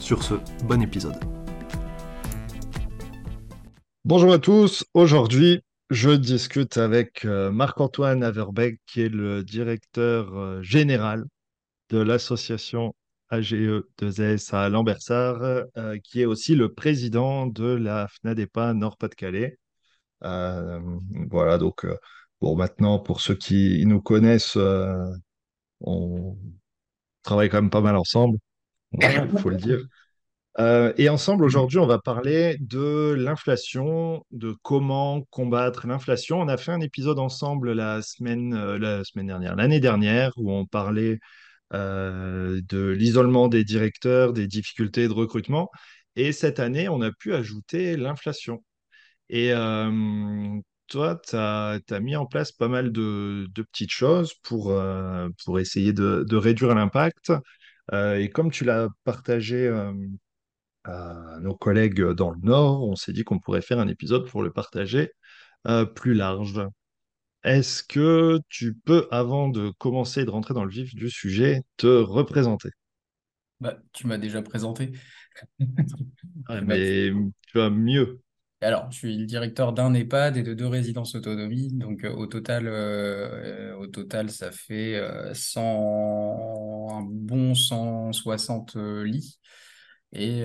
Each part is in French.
Sur ce, bon épisode. Bonjour à tous, aujourd'hui je discute avec euh, Marc-Antoine Averbeck qui est le directeur euh, général de l'association AGE de ZS à Lambersart, euh, qui est aussi le président de la FNADEPA Nord-Pas-de-Calais. voilà, donc bon, maintenant pour ceux qui nous connaissent, on travaille quand même pas mal ensemble il faut le dire. Euh, et ensemble, aujourd'hui, on va parler de l'inflation, de comment combattre l'inflation. On a fait un épisode ensemble la semaine, euh, la semaine dernière, l'année dernière, où on parlait euh, de l'isolement des directeurs, des difficultés de recrutement. Et cette année, on a pu ajouter l'inflation. Et toi, tu as, mis en place pas mal de, petites choses pour, pour essayer de, de réduire l'impact. Euh, et comme tu l'as partagé euh, à nos collègues dans le Nord, on s'est dit qu'on pourrait faire un épisode pour le partager euh, plus large. Est-ce que tu peux, avant de commencer de rentrer dans le vif du sujet, te représenter? Bah, Tu m'as déjà présenté. mais tu as mieux. Alors, je suis le directeur d'un EHPAD et de deux résidences autonomie. Donc, euh, au total, euh, au total, ça fait 100, euh, un bon 160 lits. Et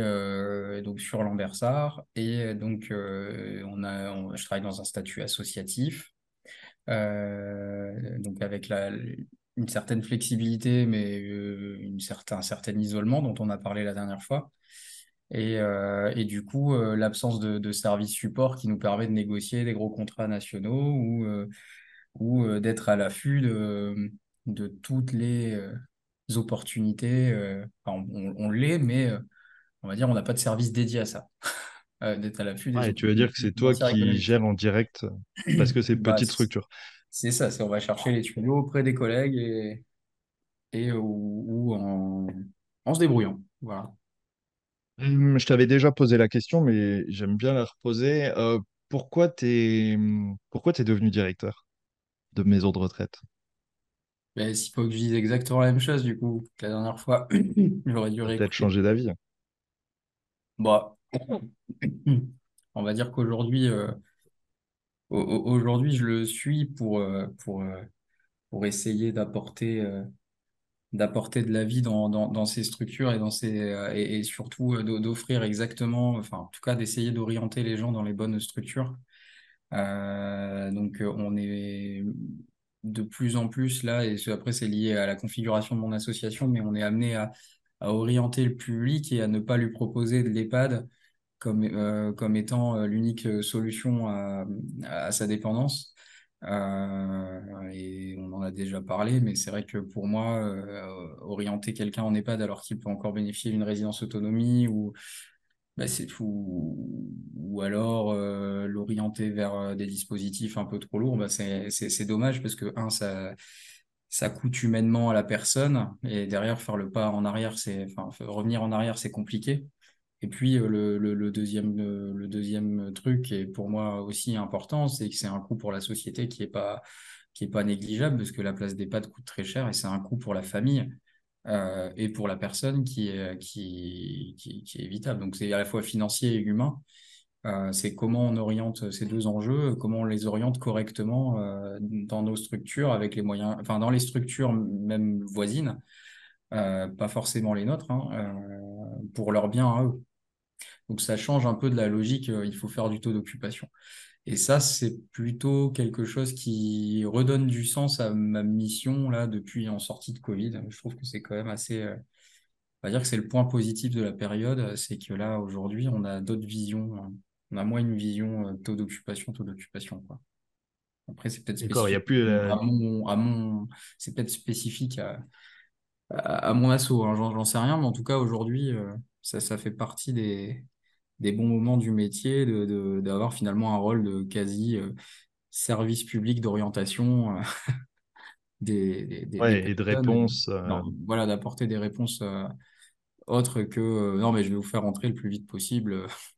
donc, sur Lambersart. Et donc, on a, je travaille dans un statut associatif. donc, avec la, une certaine flexibilité, mais une un certain isolement dont on a parlé la dernière fois. Et, euh, et, du coup, euh, l'absence de, de, service support qui nous permet de négocier des gros contrats nationaux ou, euh, ou d'être à l'affût de, de, toutes les opportunités. Enfin, on, on l'est, mais on va dire on n'a pas de service dédié à ça. d'être à l'affût des. tu veux dire que c'est toi qui gères en direct parce que c'est une bah, petite structure. C'est ça, c'est on va chercher les tuyaux auprès des collègues et, et ou, ou en, en se débrouillant. Voilà. Hum, je t'avais déjà posé la question, mais j'aime bien la reposer. Euh, pourquoi tu es, pourquoi es devenu directeur de maison de retraite? Ben, s'il faut que je dise exactement la même chose, du coup, que la dernière fois, j'aurais dû Peut-être changer d'avis. Bon, on va dire qu'aujourd'hui, euh, aujourd'hui, je le suis pour, euh, pour, pour essayer d'apporter d'apporter de la vie dans, dans, ces structures et, dans ces, euh, et, surtout euh, d'offrir exactement, enfin en tout cas d'essayer d'orienter les gens dans les bonnes structures. Euh, donc on est de plus en plus là, et après c'est lié à la configuration de mon association, mais on est amené à, orienter le public et à ne pas lui proposer de l'EHPAD comme, comme étant l'unique solution à, sa dépendance. Euh, et on en a déjà parlé, mais c'est vrai que pour moi, euh, orienter quelqu'un en EHPAD alors qu'il peut encore bénéficier d'une résidence autonomie ou bah, ou, alors euh, l'orienter vers des dispositifs un peu trop lourds, bah, c'est dommage parce que un, ça ça coûte humainement à la personne et derrière faire le pas en arrière, c'est revenir en arrière, c'est compliqué. Et puis euh, le, deuxième, le, deuxième truc est pour moi aussi important, c'est que c'est un coût pour la société qui n'est pas, qui est pas négligeable parce que la place d'EHPAD coûte très cher et c'est un coût pour la famille euh, et pour la personne qui est, qui, qui est évitable. Donc c'est à la fois financier et humain. Euh, c'est comment on oriente ces deux enjeux, comment on les oriente correctement dans nos structures avec les moyens, enfin dans les structures même voisines, pas forcément les nôtres, hein, pour leur bien à eux. Donc ça change un peu de la logique, euh, il faut faire du taux d'occupation. Et ça, c'est plutôt quelque chose qui redonne du sens à ma mission là depuis en sortie de Covid. Je trouve que c'est quand même assez, euh, on va dire que c'est le point positif de la période, c'est que là aujourd'hui, on a d'autres visions, hein. on a moins une vision euh, taux d'occupation, taux d'occupation quoi. Après, c'est peut-être spécifique. Y a plus à mon, à mon... c'est peut-être spécifique à, à, mon assaut. hein. J'en j'en sais rien, mais en tout cas, aujourd'hui, euh, ça, ça fait partie des, des bons moments du métier, de, de- d'avoir finalement un rôle de quasi euh, service public d'orientation euh, des, des, des- des Ouais, et de personnes. et- réponse. euh, non, voilà, d'apporter des réponses autres que non, mais je vais vous faire rentrer le plus vite possible.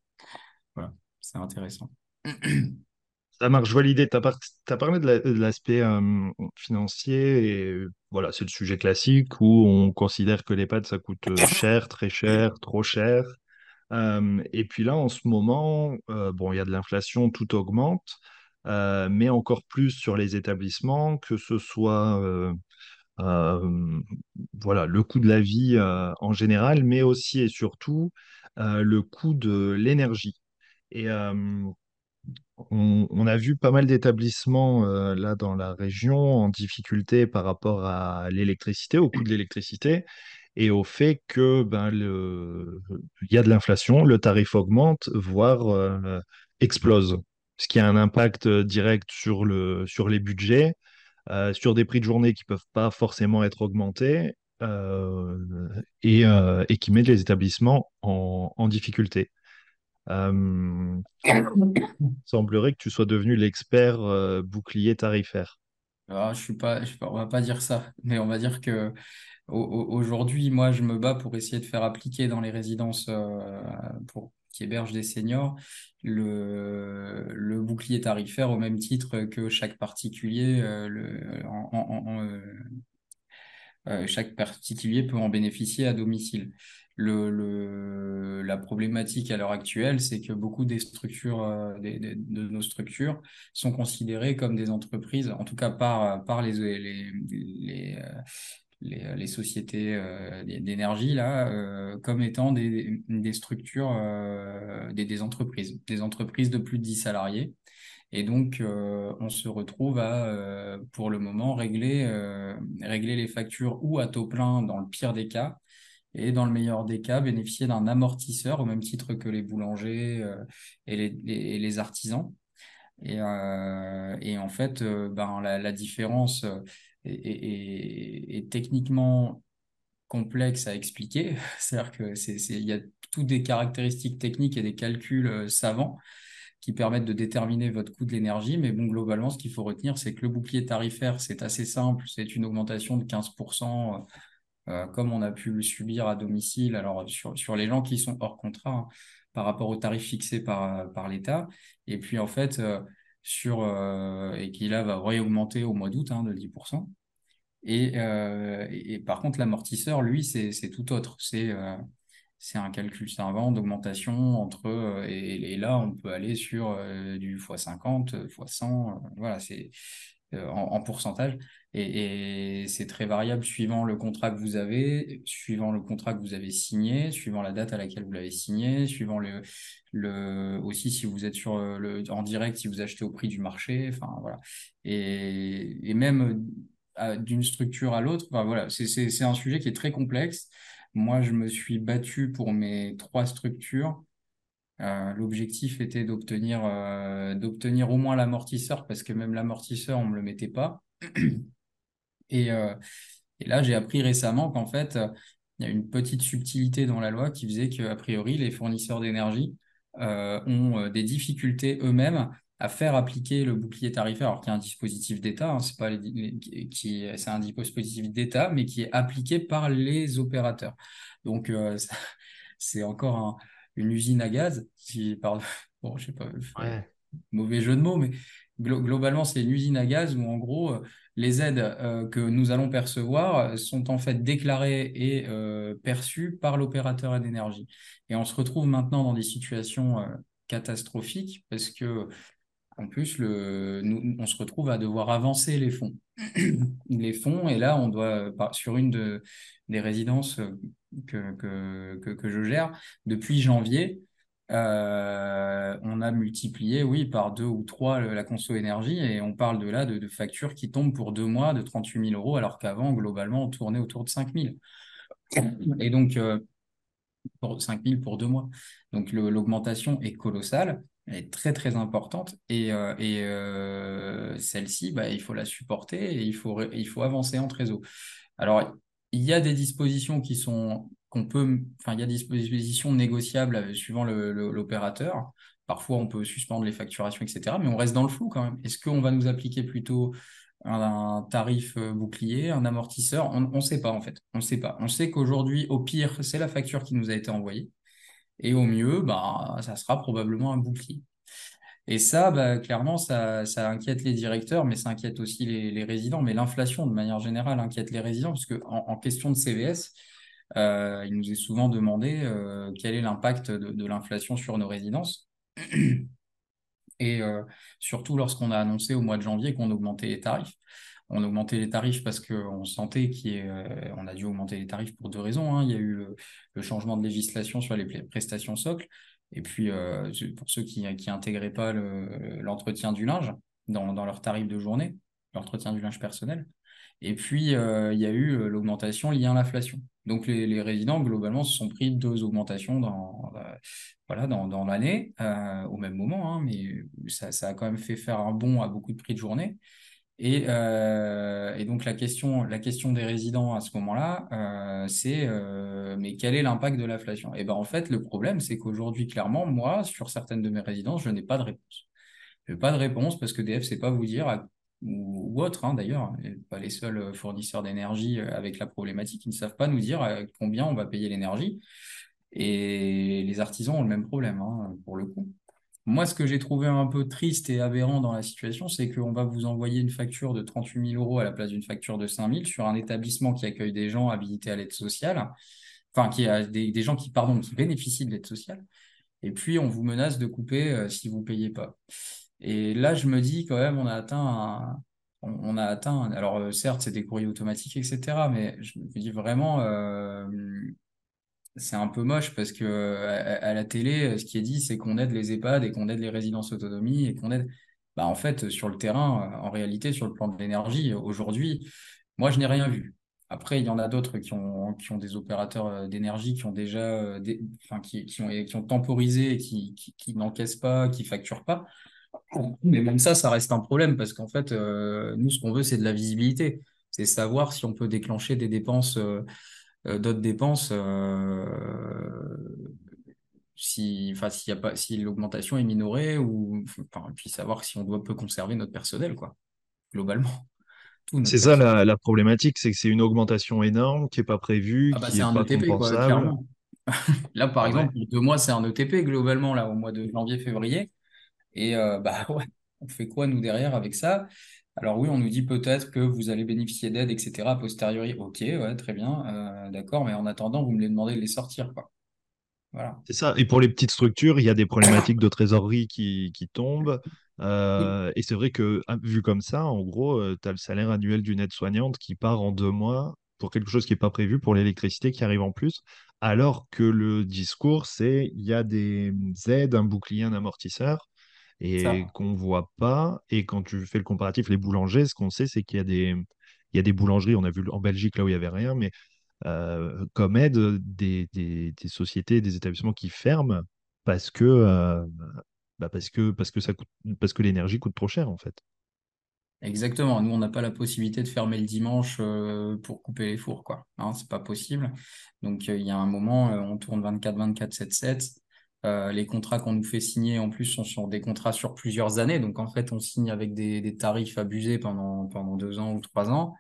Voilà, c'est intéressant. Ça marche, je vois l'idée. Tu as, parlé de la- de l'aspect euh, financier et voilà, c'est le sujet classique où on considère que les pâtes, ça coûte cher, très cher, trop cher. Et puis là, en ce moment, bon, il y a de l'inflation, tout augmente, mais encore plus sur les établissements, que ce soit voilà, le coût de la vie en général, mais aussi et surtout le coût de l'énergie. Et on, on a vu pas mal d'établissements là dans la région en difficulté par rapport à l'électricité, au coût de l'électricité et au fait que ben, le, il y a de l'inflation, le tarif augmente, voire euh, explose, ce qui a un impact euh, direct sur le, sur les budgets, euh, sur des prix de journée qui peuvent pas forcément être augmentés euh, et, et qui met les établissements en, en difficulté. Euh, semblerait que tu sois devenu l'expert bouclier tarifaire. Alors, pas, je suis pas- on va pas dire ça, mais on va dire que au- au- aujourd'hui, moi, je me bats pour essayer de faire appliquer dans les résidences euh, pour qui hébergent des seniors le, le bouclier tarifaire au même titre que chaque particulier euh, euh, chaque particulier peut en bénéficier à domicile. La problématique à l'heure actuelle, c'est que beaucoup des structures, euh, de nos structures sont considérées comme des entreprises, en tout cas par, euh, les, sociétés euh, d'énergie, là, comme étant des, structures, des, entreprises, des entreprises de plus de 10 salariés. Et donc, on se retrouve à, pour le moment, régler les factures ou à taux plein dans le pire des cas, et dans le meilleur des cas, bénéficier d'un amortisseur au même titre que les boulangers euh, et les, les, artisans. Et, euh, et en fait, euh, ben, la, différence est, techniquement complexe à expliquer. C'est-à-dire que c'est, c'est, il y a toutes des caractéristiques techniques et des calculs savants qui permettent de déterminer votre coût de l'énergie. Mais bon, globalement, ce qu'il faut retenir, c'est que le bouclier tarifaire, c'est assez simple. C'est une augmentation de 15%, euh, comme on a pu le subir à domicile. Alors, sur, sur les gens qui sont hors contrat, hein, par rapport aux tarifs fixés par, par l'État. Et puis, en fait, euh, sur, euh, et qui là va réaugmenter au mois d'août hein, de 10%. Et, euh, et, par contre, l'amortisseur, lui, c'est tout autre. C'est euh, c'est un calcul savant d'augmentation entre euh, et, là, on peut aller sur euh, du x50, x100, euh, voilà, c'est euh, en pourcentage. Et, c'est très variable suivant le contrat que vous avez, suivant le contrat que vous avez signé, suivant la date à laquelle vous l'avez signé, suivant le, le aussi si vous êtes sur euh, le en direct, si vous achetez au prix du marché, enfin voilà. Et, et même d'une structure à l'autre. Enfin, voilà, c'est un sujet qui est très complexe. Moi, je me suis battu pour mes trois structures. Euh, l'objectif était d'obtenir euh, d'obtenir au moins l'amortisseur, parce que même l'amortisseur, on ne me le mettait pas. Et, euh, et là, j'ai appris récemment qu'en fait, euh, il y a une petite subtilité dans la loi qui faisait qu'a priori, les fournisseurs d'énergie euh, ont des difficultés eux-mêmes à faire appliquer le bouclier tarifaire, alors qu'il y a un dispositif d'État, hein, c'est pas les- les- qui, c'est un dispositif d'État, mais qui est appliqué par les opérateurs. Donc, euh, ça- c'est encore un- une usine à gaz, bon, je sais pas, Ouais. mauvais jeu de mots, mais glo- globalement, c'est une usine à gaz où, en gros, les aides euh, que nous allons percevoir euh, sont en fait déclarées et euh, perçues par l'opérateur d'énergie. Et on se retrouve maintenant dans des situations catastrophiques parce que, en plus, le, on se retrouve à devoir avancer les fonds. Les fonds, et là, on doit, sur une de, des résidences que, que, que je gère, depuis janvier, euh, on a multiplié, oui, par deux ou trois le- la conso énergie et on parle de là de, factures qui tombent pour deux mois de 38 000 euros alors qu'avant, globalement, on tournait autour de 5 000. Et donc, euh, pour 5 000 pour deux mois. Donc, l'augmentation est colossale, elle est très, très importante et, euh, et euh, celle-ci, bah, il faut la supporter et il faut, il faut avancer en trésor. Alors, il y a des dispositions qui sont qu'on peut, enfin, il y a des dispositions négociables suivant l'opérateur. Parfois, on peut suspendre les facturations, etc. Mais on reste dans le flou quand même. Est-ce qu'on va nous appliquer plutôt un, tarif euh, bouclier, un amortisseur? On ne sait pas en fait. On ne sait pas. On sait qu'aujourd'hui, au pire, c'est la facture qui nous a été envoyée. Et au mieux, bah, ça sera probablement un bouclier. Et ça, bah, clairement, ça, inquiète les directeurs, mais ça inquiète aussi les, résidents. Mais l'inflation, de manière générale, inquiète les résidents, parce qu'en en, question de CVS, euh, il nous est souvent demandé euh, quel est l'impact de, l'inflation sur nos résidences. Et euh, surtout lorsqu'on a annoncé au mois de janvier qu'on augmentait les tarifs. On augmentait les tarifs parce qu'on sentait qu'on a dû augmenter les tarifs pour deux raisons. Hein. Il y a eu le, changement de législation sur les prestations socles et puis, pour ceux qui n'intégraient pas l'entretien du linge dans, leur tarif de journée, l'entretien du linge personnel. Et puis, il y a eu l'augmentation liée à l'inflation. Donc, les, résidents, globalement, se sont pris deux augmentations dans, voilà, dans, l'année, au même moment, hein, mais ça, a quand même fait faire un bond à beaucoup de prix de journée. Euh, et, donc la question, la question des résidents à ce moment-là, euh, c'est euh, mais quel est l'impact de l'inflation? Et ben en fait, le problème, c'est qu'aujourd'hui, clairement, moi, sur certaines de mes résidences, je n'ai pas de réponse. Je n'ai pas de réponse parce que DF ne sait pas vous dire, ou, autre hein, d'ailleurs, pas les seuls fournisseurs d'énergie avec la problématique, ils ne savent pas nous dire combien on va payer l'énergie. Et les artisans ont le même problème, hein, pour le coup. Moi, ce que j'ai trouvé un peu triste et aberrant dans la situation, c'est qu'on va vous envoyer une facture de 38 000 euros à la place d'une facture de 5 000 sur un établissement qui accueille des gens habilités à l'aide sociale, enfin, qui a des, gens qui, pardon, qui bénéficient de l'aide sociale. Et puis, on vous menace de couper euh, si vous ne payez pas. Et là, je me dis quand même, on a atteint on, a atteint. Alors, euh, certes, c'est des courriers automatiques, etc. Mais je me dis vraiment, euh, c'est un peu moche parce que à, la télé, ce qui est dit, c'est qu'on aide les EHPAD et qu'on aide les résidences autonomie et qu'on aide. Bah, en fait, sur le terrain, en réalité, sur le plan de l'énergie, aujourd'hui, moi, je n'ai rien vu. Après, il y en a d'autres qui ont, qui ont des opérateurs euh, d'énergie qui ont déjà, enfin, qui, qui, ont, qui ont temporisé et qui, qui, n'encaissent pas, qui facturent pas. Mais même ça, ça reste un problème parce qu'en fait, euh, nous, ce qu'on veut, c'est de la visibilité. C'est savoir si on peut déclencher des dépenses euh, d'autres dépenses euh, si, enfin, s'il y a pas, si l'augmentation est minorée ou, enfin, puis savoir si on doit peut conserver notre personnel, quoi, globalement. C'est ça la, problématique, c'est que c'est une augmentation énorme qui n'est pas prévue, ah bah, qui n'est pas ETP, compensable. là, par ah exemple, deux mois, c'est un ETP globalement, là, au mois de janvier-février. Et euh, bah ouais, on fait quoi, nous, derrière, avec ça? Alors oui, on nous dit peut-être que vous allez bénéficier d'aide, etc. a posteriori. Ok, ouais, très bien, euh, d'accord, mais en attendant, vous me les demandez de les sortir, quoi. Voilà. C'est ça. Et pour les petites structures, il y a des problématiques de trésorerie qui, tombent. Euh, et c'est vrai que, ah, vu comme ça, en gros, tu as le salaire annuel d'une aide-soignante qui part en deux mois pour quelque chose qui n'est pas prévu pour l'électricité qui arrive en plus, alors que le discours, c'est il y a des aides, un bouclier, un amortisseur et qu'on voit pas. Et quand tu fais le comparatif, les boulangers, ce qu'on sait, c'est qu'il y a des, il y a des boulangeries, on a vu en Belgique là où il y avait rien, mais euh, comme aide des, des, sociétés, des établissements qui ferment parce que, euh, bah parce que, parce que ça coûte, parce que l'énergie coûte trop cher en fait. Exactement. Nous, on n'a pas la possibilité de fermer le dimanche euh, pour couper les fours, quoi. Hein, c'est pas possible. Donc, il y a un moment, on tourne 24, 24, 7, 7. Euh, les contrats qu'on nous fait signer, en plus, sont sur des contrats sur plusieurs années. Donc, en fait, on signe avec des, tarifs abusés pendant, pendant deux ans ou trois ans.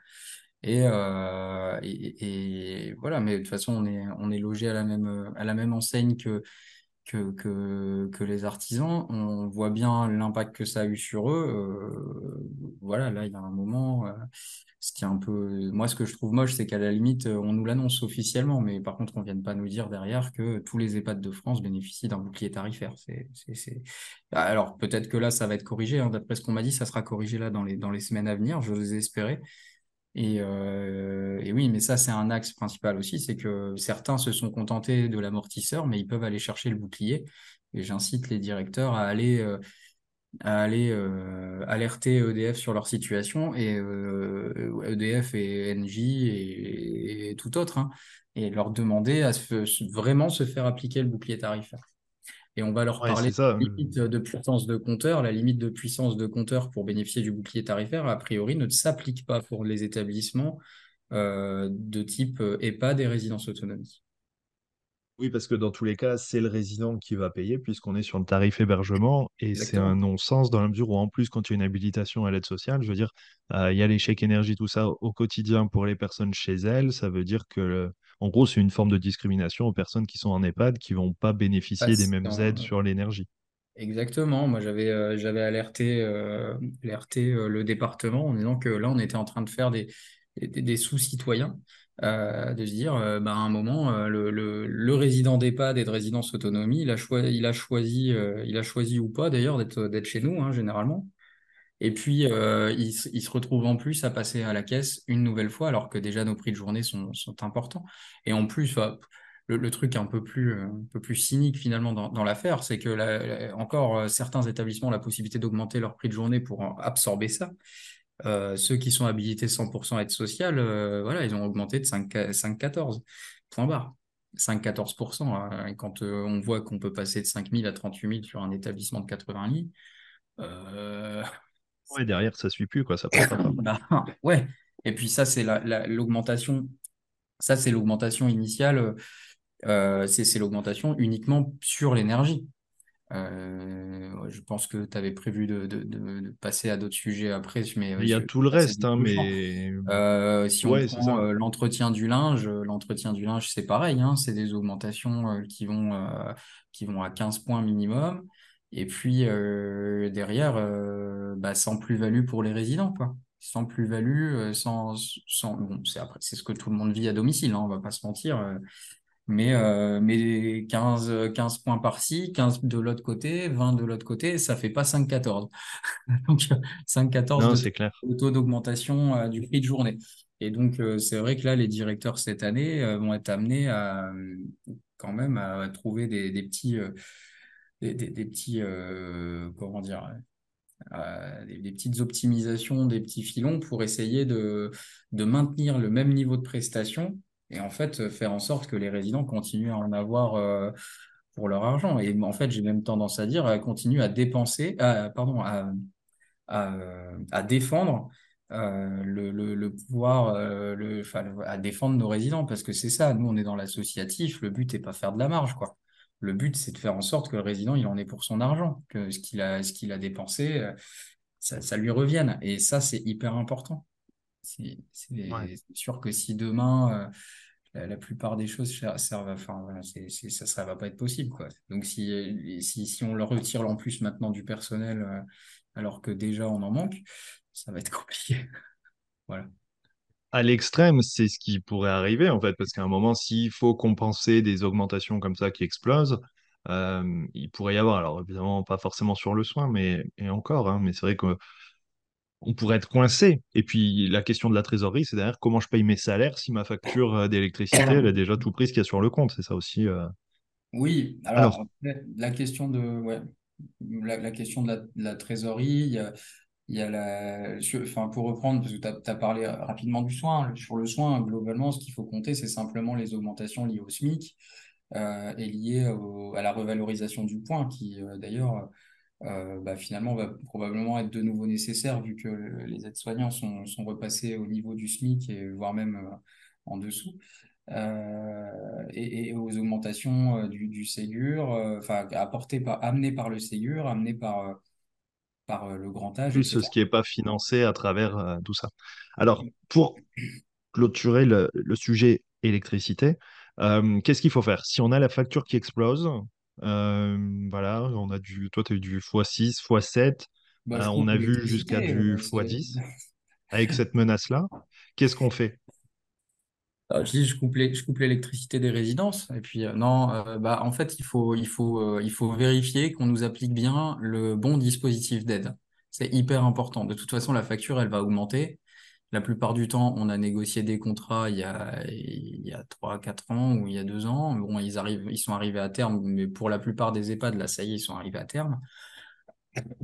Euh, et, et, voilà, mais de toute façon, on est, on est logé à la même, à la même enseigne que, que, que, les artisans. On voit bien l'impact que ça a eu sur eux. Euh, voilà, là, il y a un moment, ce qui est un peu. Moi, ce que je trouve moche, c'est qu'à la limite, euh, on nous l'annonce officiellement, mais par contre, on ne vient pas nous dire derrière que tous les EHPAD de France bénéficient d'un bouclier tarifaire. C'est, Alors, peut-être que là, ça va être corrigé. Hein. D'après ce qu'on m'a dit, ça sera corrigé là dans les, dans les semaines à venir, je les espérer. Et, euh, et, oui, mais ça, c'est un axe principal aussi, c'est que certains se sont contentés de l'amortisseur, mais ils peuvent aller chercher le bouclier. Et j'incite les directeurs à aller euh, à aller euh, alerter EDF sur leur situation et EDF e et NJ et, tout autre hein, et leur demander à vraiment se faire appliquer le bouclier tarifaire. Et on va leur parler de la limite de puissance de compteur. La limite de puissance de compteur pour bénéficier du bouclier tarifaire, a priori, ne s'applique pas pour les établissements euh, de type euh, EHPAD et résidence autonomie. Oui, parce que dans tous les cas, c'est le résident qui va payer puisqu'on est sur le tarif hébergement et c'est un non-sens dans la mesure où en plus, quand il y a une habilitation à l'aide sociale, je veux dire, euh, il y a les chèques énergie, tout ça au quotidien pour les personnes chez elles. Ça veut dire que, le- en gros, c'est une forme de discrimination aux personnes qui sont en EHPAD qui vont pas bénéficier des mêmes aides sur l'énergie. Exactement. Moi, j'avais euh, j'avais alerté, euh, alerté euh, le département en disant que là, on était en train de faire des, des, des sous-citoyens, euh, de se dire, euh, bah, à un moment, euh, le, le, le résident d'EHPAD et de résidence autonomie, il a choisi, il a choisi, il a choisi ou pas d'ailleurs d'être d'être chez nous, hein, généralement. Et puis, euh, il, se il se retrouve en plus à passer à la caisse une nouvelle fois, alors que déjà nos prix de journée sont, importants. Et en plus, enfin, le, truc un peu plus, euh, un peu plus cynique finalement dans, l'affaire, c'est que là, encore euh, certains établissements ont la possibilité d'augmenter leur prix de journée pour absorber ça. Ceux qui sont habilités 100% aide sociale, euh, voilà, ils ont augmenté de 5, 5,14, point barre. 5,14%. euh, et quand on voit qu'on peut passer de 5 000 à 38 000 sur un établissement de 80 lits, Ouais, derrière, ça suit plus, quoi, ça prend pas part. bah, ouais. Et puis ça, c'est la, la- l'augmentation. Ça, c'est l'augmentation initiale. euh, c'est l'augmentation uniquement sur l'énergie. Euh, je pense que tu avais prévu de, de- de- de passer à d'autres sujets après, mais Il euh, y je a tout le reste, hein, mais Euh, si on ouais, prend l'entretien du linge, l'entretien du linge, c'est pareil, hein, c'est des augmentations qui vont, qui vont à 15 points minimum. Et puis euh, derrière, euh, bah, sans plus-value pour les résidents, quoi. Sans plus-value, euh, sans, sans... Bon, c'est après, c'est ce que tout le monde vit à domicile, hein, on va pas se mentir. mais, euh, mais 15, 15 points par-ci, 15 de l'autre côté, 20 de l'autre côté, ça fait pas 5-14. Donc, 5-14 Non, de c'est clair. de taux d'augmentation euh, du prix de journée. Et donc, euh, c'est vrai que là, les directeurs cette année vont être amenés à quand même à trouver des, des petits, euh, euh, des, petites optimisations, des petits filons pour essayer de, maintenir le même niveau de prestation et en fait faire en sorte que les résidents continuent à en avoir euh, pour leur argent. Et en fait, j'ai même tendance à dire, continuent à dépenser, à, pardon, à, défendre le, pouvoir, à défendre nos résidents, parce que c'est ça, nous on est dans l'associatif, le but n'est pas faire de la marge, quoi. Le but, c'est de faire en sorte que le résident, il en ait pour son argent, que ce qu'il a, ce qu'il a dépensé, euh, ça, ça lui revienne. Et ça, c'est hyper important. C'est Ouais. sûr que si demain, euh, la, la plupart des choses ser- servent, à- enfin, voilà, ça, ça va pas être possible, quoi. Donc, si, si, si on leur retire en plus maintenant du personnel, euh, alors que déjà on en manque, ça va être compliqué. Voilà. À l'extrême, c'est ce qui pourrait arriver, en fait, parce qu'à un moment, s'il faut compenser des augmentations comme ça qui explosent, euh, il pourrait y avoir, alors évidemment, pas forcément sur le soin, mais et encore, hein, mais c'est vrai qu'on pourrait être coincé. Et puis, la question de la trésorerie, c'est d'ailleurs comment je paye mes salaires si ma facture euh, d'électricité, elle a déjà tout pris ce qu'il y a sur le compte. C'est ça aussi. euh. Oui, alors la question de, ouais, la, la question de la, de la trésorerie, il y a, il y a la, enfin, pour reprendre, parce que tu as, parlé rapidement du soin, sur le soin, globalement, ce qu'il faut compter, c'est simplement les augmentations liées au SMIC euh, et liées à la revalorisation du point, qui euh, d'ailleurs, euh, bah, finalement, va probablement être de nouveau nécessaire vu que les aides-soignants sont, sont repassés au niveau du SMIC et voire même en dessous et, aux augmentations du, Ségur, enfin apportées par, amenées par le Ségur, amenées par, par euh, le grand âge, plus ce qui n'est pas financé à travers euh, tout ça. Alors, pour clôturer le, le sujet électricité, euh, qu'est-ce qu'il faut faire? Si on a la facture qui explose, euh, voilà, on a du, toi, tu as eu du x6, x7, Bah, je on a vu jusqu'à du euh, c'est- x10 avec cette menace-là. Qu'est-ce qu'on fait? Je je coupe l'électricité des résidences. Et puis, euh, non, euh, bah, en fait, euh, il faut vérifier qu'on nous applique bien le bon dispositif d'aide. C'est hyper important. De toute façon, la facture, elle va augmenter. La plupart du temps, on a négocié des contrats il y a, il y a 3, 4 ans ou il y a 2 ans. Bon, ils sont arrivés à terme, mais pour la plupart des EHPAD, là, ça y est, ils sont arrivés à terme.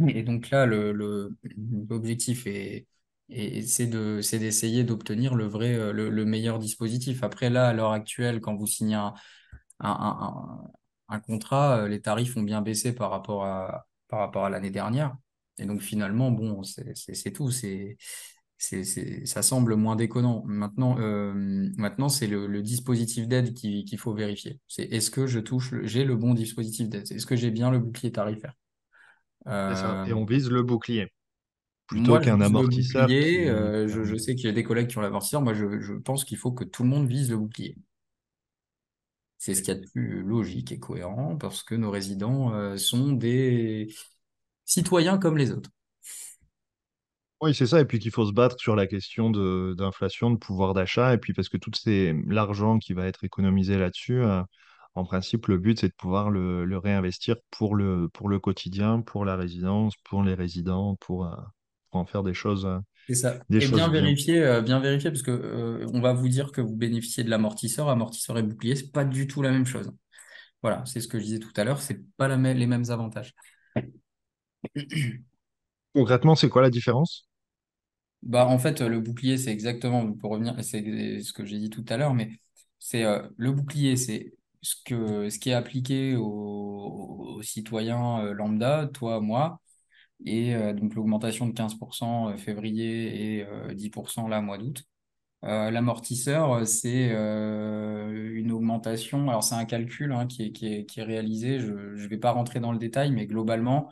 Et donc là, l'objectif est, est- c'est de, c'est d'essayer d'obtenir le vrai, euh, le, le meilleur dispositif. Après, là, à l'heure actuelle, quand vous signez un, un, un, contrat, euh, les tarifs ont bien baissé par rapport à, par rapport à l'année dernière. Et donc finalement, bon, c'est tout. C'est ça semble moins déconnant. Maintenant, euh, maintenant c'est le, le dispositif d'aide qui- qu'il faut vérifier. C'est est-ce que je touche, j'ai le bon dispositif d'aide? Est-ce que j'ai bien le bouclier tarifaire? Ça. Et on vise le bouclier plutôt qu'un amortisseur bouclier. qui euh, je, sais qu'il y a des collègues qui ont l'amortisseur. Moi, je, je pense qu'il faut que tout le monde vise le bouclier. C'est ce qu'il y a de plus logique et cohérent parce que nos résidents, euh, sont des citoyens comme les autres. Oui, c'est ça. Et puis qu'il faut se battre sur la question de d'inflation, de pouvoir d'achat. Et puis parce que tout c'est l'argent qui va être économisé là-dessus, euh, en principe, le but, c'est de pouvoir le, le réinvestir pour le, pour le quotidien, pour la résidence, pour les résidents, pour, euh, pour en faire des choses, euh, C'est ça. des Et choses bien vérifier, euh, bien vérifier, parce que euh, on va vous dire que vous bénéficiez de l'amortisseur, amortisseur et bouclier, c'est pas du tout la même chose. Voilà, c'est ce que je disais tout à l'heure, c'est pas la les mêmes avantages. Concrètement, c'est quoi la différence? Bah, en fait, le bouclier, c'est exactement, pour revenir, c'est ce que j'ai dit tout à l'heure, mais c'est euh, le bouclier, c'est ce que, ce qui est appliqué aux, aux citoyens euh, lambda, toi, moi, et euh, donc l'augmentation de 15% février et euh, 10% là, mois d'août. Euh, l'amortisseur, euh, c'est euh, une augmentation. Alors, c'est un calcul hein, qui est, qui est, qui est réalisé. Je ne vais pas rentrer dans le détail, mais globalement,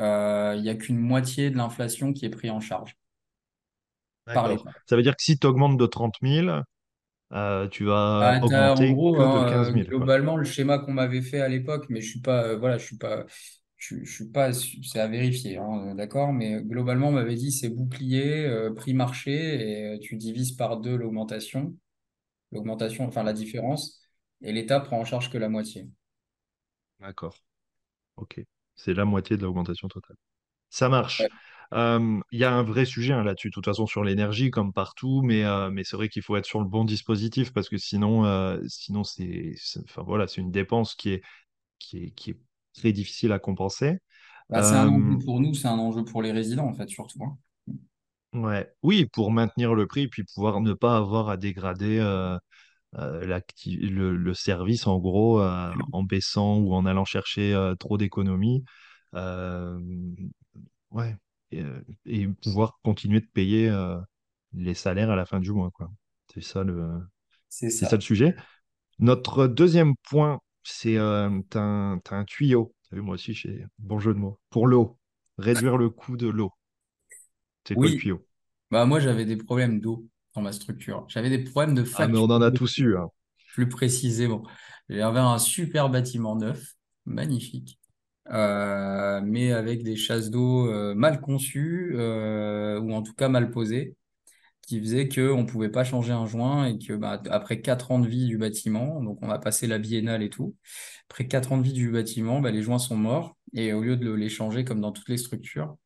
euh, il n'y a qu'une moitié de l'inflation qui est prise en charge. Ça veut dire que si tu augmentes de trente mille, euh, tu vas Ah, t'as- en augmenter gros, que de hein, quinze euh, mille, quoi. globalement, le schéma qu'on m'avait fait à l'époque, mais je suis pas, euh, voilà, je suis pas, je, je suis pas, c'est à vérifier, hein, d'accord, mais globalement, on m'avait dit c'est bouclier, euh, prix marché, et euh, tu divises par deux l'augmentation, l'augmentation, enfin la différence, et l'État prend en charge que la moitié. D'accord. Ok. C'est la moitié de l'augmentation totale. Ça Ouais. marche. Euh, Il y a un vrai sujet hein, là-dessus, de toute façon, sur l'énergie, comme partout, mais, euh, mais c'est vrai qu'il faut être sur le bon dispositif parce que sinon, euh, sinon c'est, c'est- enfin, voilà, c'est une dépense qui est, qui est, qui est très difficile à compenser. Bah, c'est un enjeu Euh, pour nous, c'est un enjeu pour les résidents, en fait, surtout. hein. ouais. Oui, pour maintenir le prix, puis pouvoir ne pas avoir à dégrader euh, euh, le, le service, en gros, euh, en baissant ou en allant chercher trop d'économies. Ouais. Et, et pouvoir continuer de payer les salaires à la fin du mois, quoi. C'est ça le, C'est c'est ça ça. le sujet. Notre deuxième point, c'est euh, un, tuyau. T'as vu, moi aussi, j'ai bon jeu de mots. Pour l'eau. Réduire le coût de l'eau. C'est quoi le Oui, tuyau? bah, moi, j'avais des problèmes d'eau dans ma structure. J'avais des problèmes de Ah, mais facture. on en a tous eu, hein. plus précisément. J'avais un super bâtiment neuf, magnifique, euh, mais avec des chasses d'eau euh, mal conçues, ou en tout cas mal posées, qui faisaient qu'on ne pouvait pas changer un joint et que bah, après quatre ans de vie du bâtiment, donc on a passé la biennale et tout, après quatre ans de vie du bâtiment, bah, les joints sont morts et au lieu de les changer comme dans toutes les structures,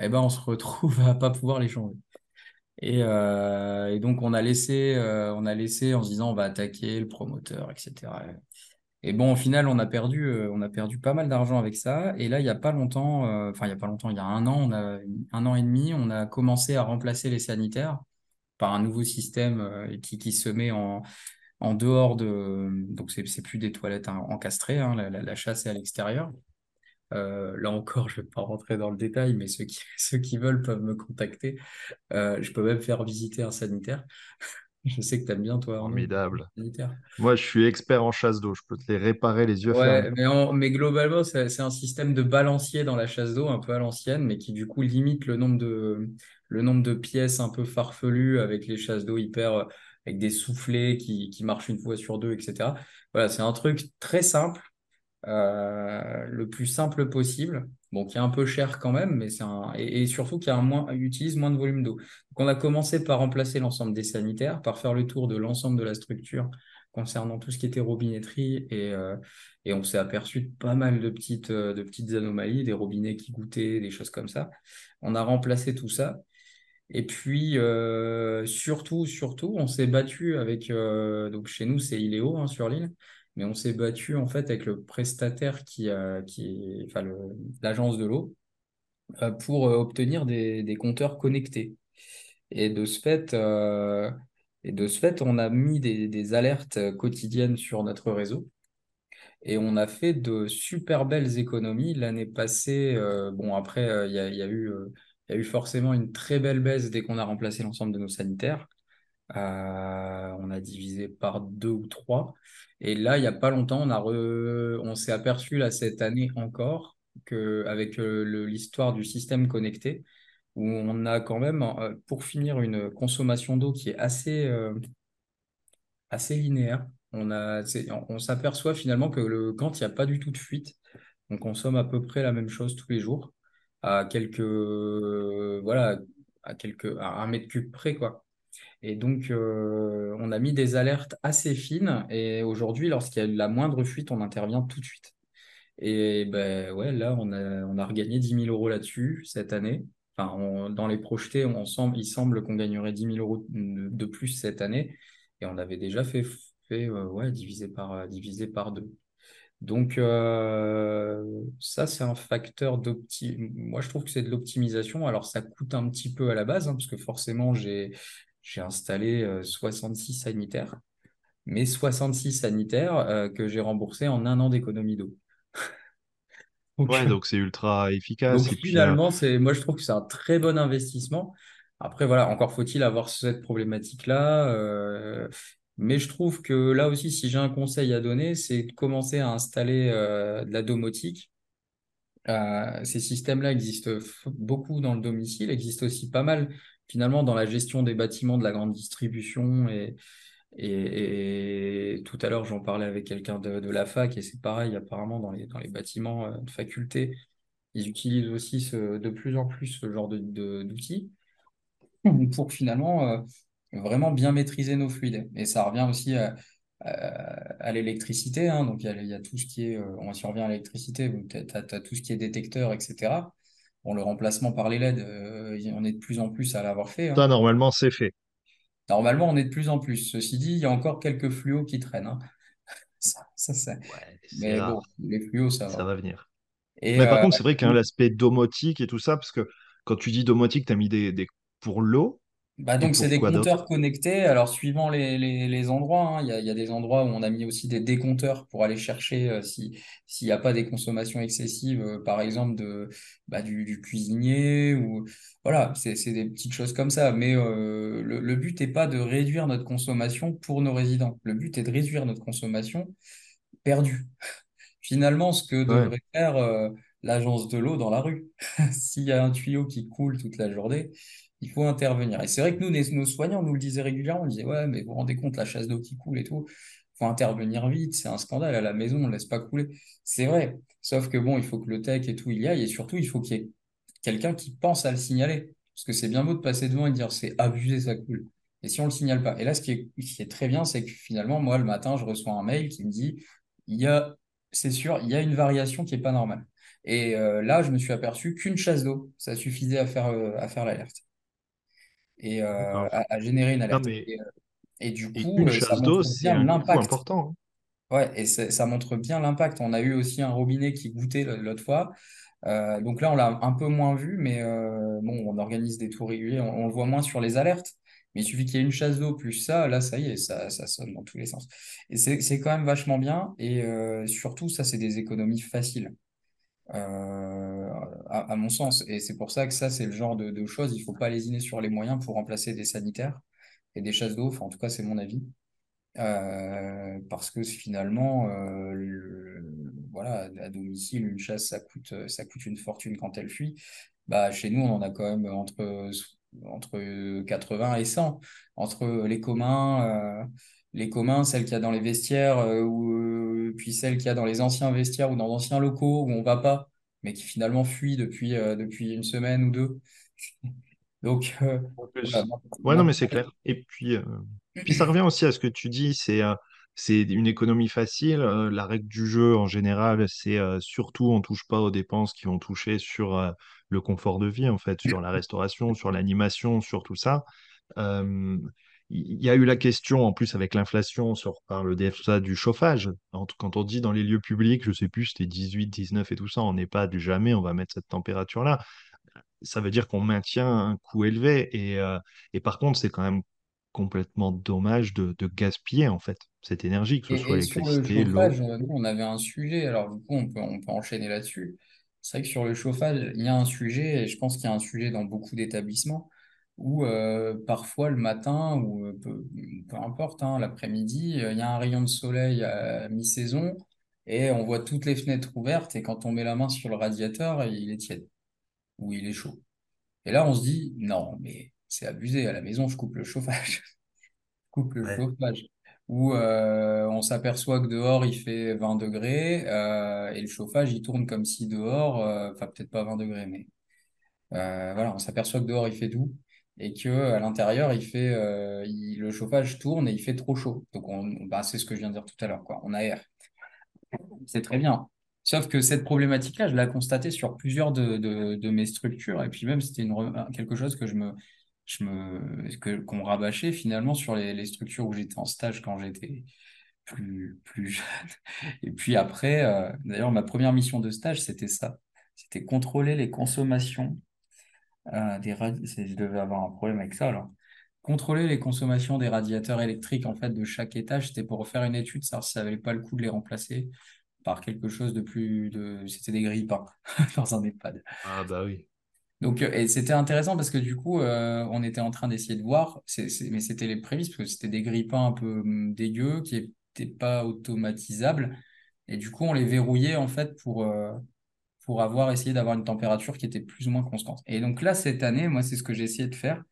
eh ben, on se retrouve à pas pouvoir les changer. Et, euh, et donc, on a laissé, euh, on a laissé en se disant, on va attaquer le promoteur, etc. Et bon, au final, on a perdu, euh, on a perdu pas mal d'argent avec ça. Et là, il y a pas longtemps, enfin, il y a pas longtemps, il y a un an, on a, un an et demi, on a commencé à remplacer les sanitaires par un nouveau système euh, qui, qui se met en, en dehors de. Donc, c'est c'est plus des toilettes hein, encastrées, hein, la, chasse est à l'extérieur. Euh, là encore, je vais pas rentrer dans le détail, mais ceux qui, ceux qui veulent peuvent me contacter. Euh, je peux même faire visiter un sanitaire. Je sais que t'aimes bien, toi, Formidable. Moi, je suis expert en chasse d'eau. Je peux te les réparer les yeux fermés. Mais, en- mais globalement, c'est un système de balancier dans la chasse d'eau, un peu à l'ancienne, mais qui du coup limite le nombre de, le nombre de pièces un peu farfelues avec les chasses d'eau hyper, avec des soufflets qui, qui marchent une fois sur deux, etc. Voilà, c'est un truc très simple euh, le plus simple possible, qui est un peu cher quand même, mais un et, surtout qui utilise moins de volume d'eau. Donc on a commencé par remplacer l'ensemble des sanitaires, par faire le tour de l'ensemble de la structure concernant tout ce qui était robinetterie et euh, on s'est aperçu de pas mal de petites euh, de petites anomalies, des robinets qui goûtaient, des choses comme ça. On a remplacé tout ça. Et puis, euh, surtout, surtout, on s'est battu avec, donc chez nous, c'est Iléo hein, sur l'île, mais on s'est battu en fait avec le prestataire qui, qui enfin, l'agence de l'eau, euh, pour euh, obtenir des, compteurs connectés. Et de ce fait, euh, et de ce fait, on a mis des, alertes quotidiennes sur notre réseau. Et on a fait de super belles économies l'année passée. bon, après, il y a, eu y a eu forcément une très belle baisse dès qu'on a remplacé l'ensemble de nos sanitaires. On a divisé par deux ou trois. Et là, il n'y a pas longtemps, on s'est aperçu cette année encore que avec euh, l'histoire du système connecté, où on a quand même, euh, pour finir, une consommation d'eau qui est assez, euh, linéaire. On s'aperçoit finalement que le, quand il n'y a pas du tout de fuite, on consomme à peu près la même chose tous les jours, à quelques, voilà, à quelques, à un mètre cube près, quoi. Et donc, euh, on a mis des alertes assez fines. Et aujourd'hui, lorsqu'il y a la moindre fuite, on intervient tout de suite. Et ben ouais, là, on a, regagné dix mille euros là-dessus cette année. Enfin, dans les projetés, il semble qu'on gagnerait dix mille euros de plus cette année. Et on avait déjà fait, euh, ouais, divisé par, euh, par deux. Donc, ça, c'est un facteur d'opti. Moi, je trouve que c'est de l'optimisation. Alors, ça coûte un petit peu à la base, hein, parce que forcément, j'ai j'ai installé euh, six sanitaires, mais 66 sanitaires euh, que j'ai remboursés en un an d'économie d'eau. Donc, Ouais, donc c'est ultra efficace. Euh, finalement, c'est, moi, je trouve que c'est un très bon investissement. Après, voilà, encore faut-il avoir cette problématique-là. euh, mais je trouve que là aussi, si j'ai un conseil à donner, c'est de commencer à installer euh, de la domotique Euh, ces systèmes-là existent beaucoup dans le domicile, existent aussi pas mal finalement dans la gestion des bâtiments de la grande distribution. Et, tout à l'heure, j'en parlais avec quelqu'un de, la fac et c'est pareil, apparemment dans les, bâtiments euh, de faculté, ils utilisent aussi de plus en plus ce genre d'outils pour finalement euh, vraiment bien maîtriser nos fluides. Et ça revient aussi à, l'électricité. hein. Donc, il y a, tout ce qui est, euh, si on revient à l'électricité, tu as, tout ce qui est détecteur, etc. Bon, le remplacement par les LED, euh, on est de plus en plus à l'avoir fait. hein. ça, normalement, c'est fait. Normalement, on est de plus en plus. Ceci dit, il y a encore quelques fluos qui traînent. hein. Ça, ça, ça- Ouais, c'est Mais bon, les fluos, ça Ça va. va venir. Et Mais par euh, contre, c'est vrai qu'il y a l'aspect domotique et tout ça, parce que quand tu dis domotique, tu as mis des, des pour l'eau Bah donc, c'est des compteurs connectés. Alors, suivant les, les, les endroits, hein, il y y a des endroits où on a mis aussi des décompteurs pour aller chercher euh, si, s'il n'y a pas des consommations excessives, euh, par exemple, de, bah, du, du cuisinier ou voilà, c'est, c'est des petites choses comme ça. Mais euh, le, le but n'est pas de réduire notre consommation pour nos résidents. Le but est de réduire notre consommation perdue. Finalement, ce que Ouais. devrait faire l'agence de l'eau dans la rue. S'il y a un tuyau qui coule toute la journée, il faut intervenir. Et c'est vrai que nous, nos soignants nous le disaient régulièrement. On disait, ouais, mais vous vous rendez compte, la chasse d'eau qui coule et tout, il faut intervenir vite, c'est un scandale. À la maison, on ne laisse pas couler. C'est vrai. Sauf que bon, il faut que le tech et tout il y aille. Et surtout, il faut qu'il y ait quelqu'un qui pense à le signaler. Parce que c'est bien beau de passer devant et dire, c'est abusé, ça coule. Et si on ne le signale pas. Et là, ce qui est, très bien, c'est que finalement, moi, le matin, je reçois un mail qui me dit, il y a c'est sûr, il y a une variation qui n'est pas normale. Et euh, là, je me suis aperçu qu'une chasse d'eau, ça suffisait à faire, euh, à faire l'alerte et euh, à, à générer une Non, alerte. mais Et, euh, et du coup, euh, ça montre c'est bien l'impact. important. hein. Ouais, et ça montre bien l'impact. On a eu aussi un robinet qui goûtait l'autre fois. Euh, donc là, on l'a un peu moins vu, mais euh, bon, on organise des tours réguliers, on, on le voit moins sur les alertes. Mais il suffit qu'il y ait une chasse d'eau plus ça, là, ça y est, ça, ça sonne dans tous les sens. Et c'est c'est quand même vachement bien. Et surtout, ça, c'est des économies faciles. Euh, à, mon sens. Et c'est pour ça que ça, c'est le genre de, choses, il faut pas lésiner sur les moyens pour remplacer des sanitaires et des chasses d'eau. En tout cas, c'est mon avis. Euh, parce que finalement, euh, voilà, à domicile, une chasse, ça coûte, ça coûte une fortune quand elle fuit. Bah, chez nous, on en a quand même entre, entre 80 et 100. Entre les communs, les communs, celles qu'il y a dans les vestiaires, euh, ou, euh, puis celles qu'il y a dans les anciens vestiaires ou dans d'anciens locaux où on va pas, mais qui finalement fuient depuis, euh, depuis une semaine ou deux. Donc, euh, voilà, Ouais, non, mais c'est clair. Et puis, euh, puis ça revient aussi à ce que tu dis, c'est euh, c'est une économie facile. Euh, la règle du jeu, en général, c'est euh, surtout on touche pas aux dépenses qui vont toucher sur euh, le confort de vie, en fait, sur la restauration, sur l'animation, sur tout ça. Il y a eu la question, en plus, avec l'inflation, on se reparle des ça, du chauffage. Quand on dit dans les lieux publics, je sais plus, c'était 18, 19 et tout ça, on n'est pas du jamais, on va mettre cette température-là ça veut dire qu'on maintient un coût élevé. Et, euh, et par contre, c'est quand même complètement dommage de, de gaspiller, en fait, cette énergie, que ce soit Et, le l'électricité, l'eau. chauffage, euh, nous, on avait un sujet, alors du coup, on peut, on peut enchaîner là-dessus. C'est vrai que sur le chauffage, il y a un sujet, et je pense qu'il y a un sujet dans beaucoup d'établissements, où euh, parfois le matin, ou euh, peu, peu importe, hein, l'après-midi, euh, il y a un rayon de soleil à mi-saison, et on voit toutes les fenêtres ouvertes, et quand on met la main sur le radiateur, il est tiède, ou il est chaud. Et là, on se dit, non, mais c'est abusé, à la maison, je coupe le chauffage. coupe le Ouais. chauffage. Ou euh, on s'aperçoit que dehors il fait 20 degrés euh, et le chauffage il tourne comme si dehors, enfin peut-être pas 20 degrés, mais voilà, on s'aperçoit que dehors il fait doux et que à l'intérieur il fait, euh, le chauffage tourne et il fait trop chaud. Donc on, bah, c'est ce que je viens de dire tout à l'heure, quoi. On aère. C'est très bien. Sauf que cette problématique-là, je l'ai constatée sur plusieurs de, mes structures. Et puis même, c'était quelque chose que je me, que, qu'on rabâchait finalement sur les, structures où j'étais en stage quand j'étais plus, plus jeune. Et puis après, euh, d'ailleurs, ma première mission de stage, c'était ça. C'était contrôler les consommations euh, des c'est- Je devais avoir un problème avec ça, alors. Contrôler les consommations des radiateurs électriques en fait de chaque étage, c'était pour refaire une étude, savoir si ça valait pas le coup de les remplacer par quelque chose de plus de c'était des grille-pains dans un EHPAD. Ah bah oui. Donc euh, et c'était intéressant parce que du coup euh, on était en train d'essayer de voir mais c'était les prémices parce que c'était des grille-pains un peu hum, dégueux qui étaient pas automatisables et du coup on les verrouillait en fait pour euh, pour avoir essayé d'avoir une température qui était plus ou moins constante. Et donc là cette année moi c'est ce que j'ai essayé de faire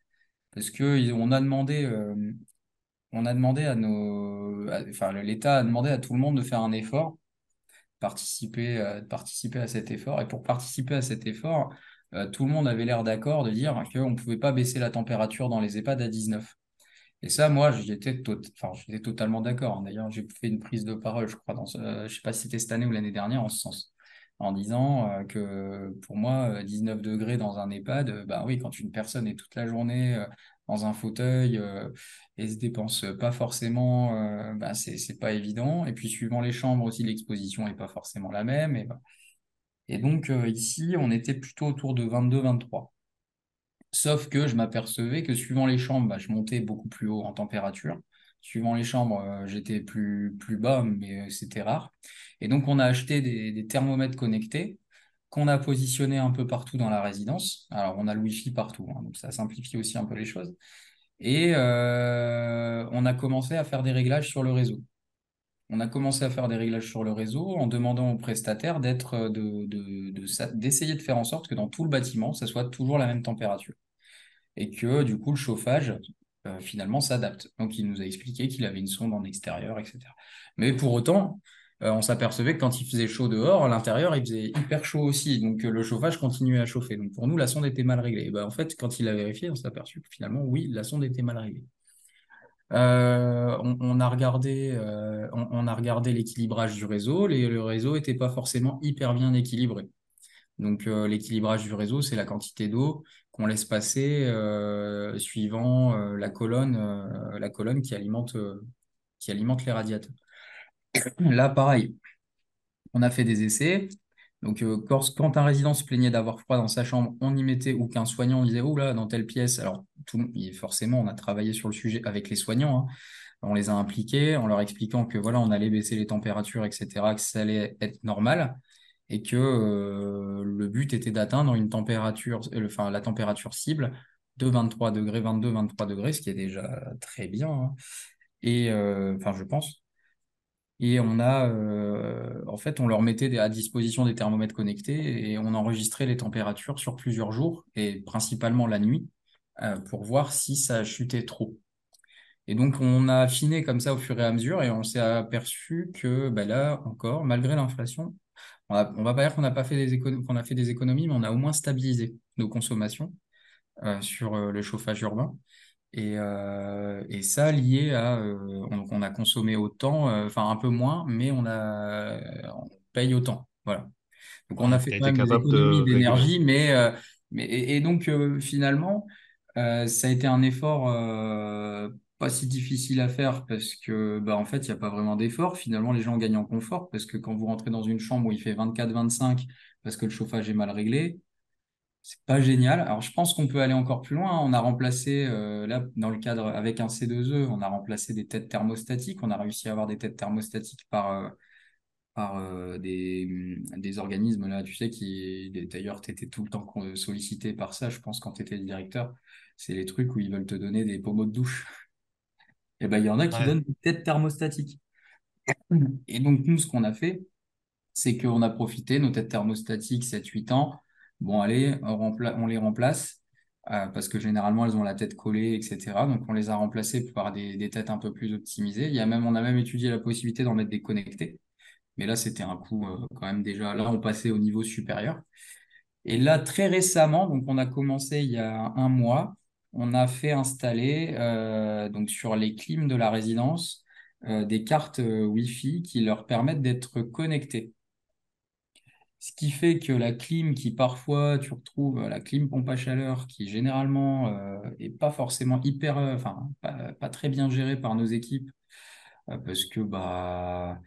parce que ils- on a demandé euh, on a demandé à nos enfin l'État a demandé à tout le monde de faire un effort participer, euh, de participer à cet effort. Et pour participer à cet effort, euh, tout le monde avait l'air d'accord de dire qu'on ne pouvait pas baisser la température dans les EHPAD à 19. Et ça, moi, j'étais totalement d'accord. D'ailleurs, j'ai fait une prise de parole, je crois, dans ce... je sais pas si c'était cette année ou l'année dernière, en ce sens, en disant euh, que pour moi, euh, 19 degrés dans un EHPAD, euh, bah oui, quand une personne est toute la journée euh, dans un fauteuil euh, et se dépense pas forcément, euh, bah, c'est pas évident. Et puis, suivant les chambres aussi, l'exposition est pas forcément la même. Et, bah. donc, euh, ici, on était plutôt autour de 22-23. Sauf que je m'apercevais que suivant les chambres, bah, je montais beaucoup plus haut en température. Suivant les chambres, euh, j'étais plus, plus bas, mais euh, c'était rare. Et donc, on a acheté des, thermomètres connectés qu'on a positionnés un peu partout dans la résidence. Alors, on a le Wi-Fi partout, hein, donc ça simplifie aussi un peu les choses. Et euh, on a commencé à faire des réglages sur le réseau. On a commencé à faire des réglages sur le réseau en demandant aux prestataires d'être, de, de, de d'essayer de faire en sorte que dans tout le bâtiment, ça soit toujours la même température et que du coup le chauffage euh, finalement s'adapte. Donc il nous a expliqué qu'il avait une sonde en extérieur, etc. Mais pour autant, euh, on s'apercevait que quand il faisait chaud dehors, à l'intérieur, il faisait hyper chaud aussi. Donc euh, le chauffage continuait à chauffer. Donc pour nous, la sonde était mal réglée. Ben, en fait, quand il a vérifié, on s'est aperçu que finalement, oui, la sonde était mal réglée. On, a regardé, l'équilibrage du réseau. Le réseau n'était pas forcément hyper bien équilibré. Donc, euh, l'équilibrage du réseau, c'est la quantité d'eau qu'on laisse passer euh, suivant euh, la colonne, qui alimente, les radiateurs. Là, pareil, on a fait des essais. Donc, quand, un résident se plaignait d'avoir froid dans sa chambre, on y mettait, ou qu'un soignant disait, oh là, dans telle pièce. Alors, forcément, on a travaillé sur le sujet avec les soignants. hein. On les a impliqués en leur expliquant que voilà, on allait baisser les températures, etc., que ça allait être normal et que euh, le but était d'atteindre une température, euh, enfin la température cible de 23 degrés, 22, 23 degrés, ce qui est déjà très bien. hein. Et euh, enfin, je pense. Et on a, en fait, on leur mettait à disposition des thermomètres connectés et on enregistrait les températures sur plusieurs jours et principalement la nuit pour voir si ça chutait trop. Et donc, on a affiné comme ça au fur et à mesure et on s'est aperçu que bah là encore, malgré l'inflation, on a- on va pas dire qu'on n'a pas fait des économies, qu'on a fait des économies, mais on a au moins stabilisé nos consommations euh, sur euh, le chauffage urbain. Et, euh, et ça lié à, euh, on, on a consommé autant, euh, enfin un peu moins, mais on a, on paye autant. Voilà. Donc on a fait quand même des économies d'énergie, mais, mais et, et donc finalement, ça a été un effort pas si difficile à faire parce que bah, en fait, il n'y a pas vraiment d'effort. Finalement, les gens gagnent en confort parce que quand vous rentrez dans une chambre où il fait 24-25 parce que le chauffage est mal réglé, c'est pas génial. Alors je pense qu'on peut aller encore plus loin. On a remplacé, euh, là, dans le cadre avec un C2E, on a remplacé des têtes thermostatiques. On a réussi à avoir des têtes thermostatiques par, euh, par euh, des, mm, des organismes là, tu sais, qui d'ailleurs, tu étais tout le temps sollicité par ça, je pense, quand tu étais directeur. C'est les trucs où ils veulent te donner des pommeaux de douche. Et ben, il y en a qui Ouais. donnent des têtes thermostatiques. Et donc, nous, ce qu'on a fait, c'est qu'on a profité, nos têtes thermostatiques, 7-8 ans, bon, allez, on, les remplace, euh, parce que généralement, elles ont la tête collée, etc. Donc, on les a remplacées par des, des têtes un peu plus optimisées. Il y a même, on a même étudié la possibilité d'en mettre des connectés. Mais là, c'était un coup euh, quand même déjà. Là, on passait au niveau supérieur. Et là, très récemment, donc on a commencé il y a un mois, on a fait installer euh, donc sur les clims de la résidence euh, des cartes euh, Wi-Fi qui leur permettent d'être connectés. Ce qui fait que la clim qui parfois tu retrouves la clim pompe à chaleur qui généralement euh, est pas forcément hyper, enfin pas, très bien gérée par nos équipes parce que bah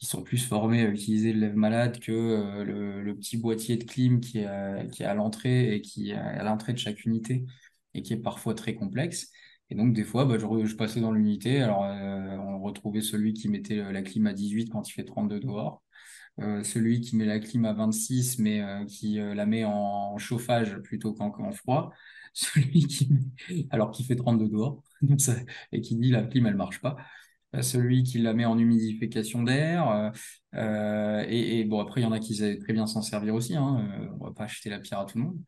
ils sont plus formés à utiliser le lève-malade que le, petit boîtier de clim qui est à l'entrée et qui est à l'entrée de chaque unité et qui est parfois très complexe. Et donc, des fois, bah, je, passais dans l'unité. Alors, euh, on retrouvait celui qui mettait la clim à 18 quand il fait 32 dehors. Euh, celui qui met la clim à 26 mais euh, qui la met en chauffage plutôt qu'en qu'en froid. Celui qui met- alors qu'il fait 32 dehors et qui dit la clim elle marche pas celui qui la met en humidification d'air. et, bon, après, il y en a qui savent très bien s'en servir aussi. Hein, on va pas acheter la pierre à tout le monde.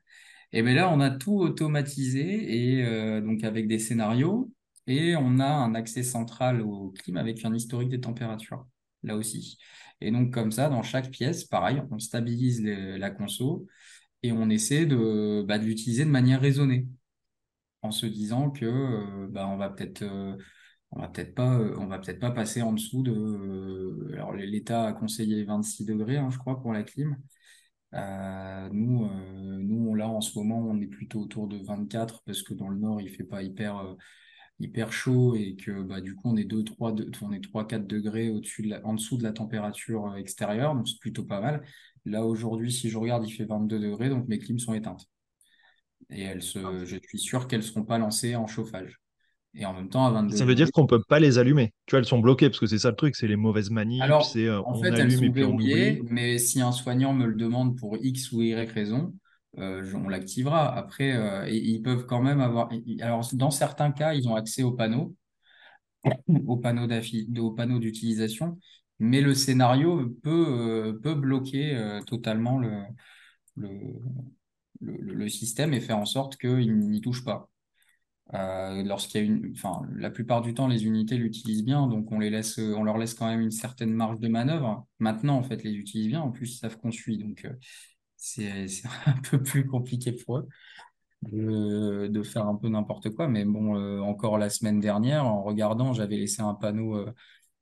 Et bien là, on a tout automatisé et euh, donc avec des scénarios. Et on a un accès central au clim avec un historique des températures, là aussi. Et donc, comme ça, dans chaque pièce, pareil, on stabilise la conso et on essaie de, bah, de l'utiliser de manière raisonnée en se disant que euh, bah, on va peut-être euh, va peut-être pas on va peut-être pas passer en dessous de alors l'État a conseillé 26 degrés hein, je crois pour la clim Euh, nous euh, nous là en ce moment on est plutôt autour de 24 parce que dans le nord il fait pas hyper euh, hyper chaud et que bah, du coup on est 2 3 de- on est 3 4 degrés au-dessus de la- en dessous de la température extérieure donc c'est plutôt pas mal. Là aujourd'hui si je regarde il fait 22 degrés donc mes clims sont éteintes. Et elles se, je suis sûr qu'elles seront pas lancées en chauffage. Et en même temps, à 22 Ça veut dire qu'on peut pas les allumer. Tu vois, elles sont bloquées parce que c'est ça le truc, c'est les mauvaises manips, Alors, c'est euh, en on fait, elles sont verrouillées, mais si un soignant me le demande pour X ou Y raison, euh, on l'activera. Après, euh, et- ils peuvent quand même avoir. Alors, dans certains cas, ils ont accès aux panneaux, aux panneaux aux panneaux d'utilisation, mais le scénario peut, peut bloquer totalement le, le, le, le système et faire en sorte qu'il n'y touche pas. Euh, lorsqu'il y a une, enfin, la plupart du temps, les unités l'utilisent bien, donc on les laisse, on leur laisse quand même une certaine marge de manœuvre. Maintenant, en fait, les utilisent bien. En plus, ils savent qu'on suit, donc euh, c'est un peu plus compliqué pour eux de, faire un peu n'importe quoi. Mais bon, euh, encore la semaine dernière, en regardant, j'avais laissé un panneau,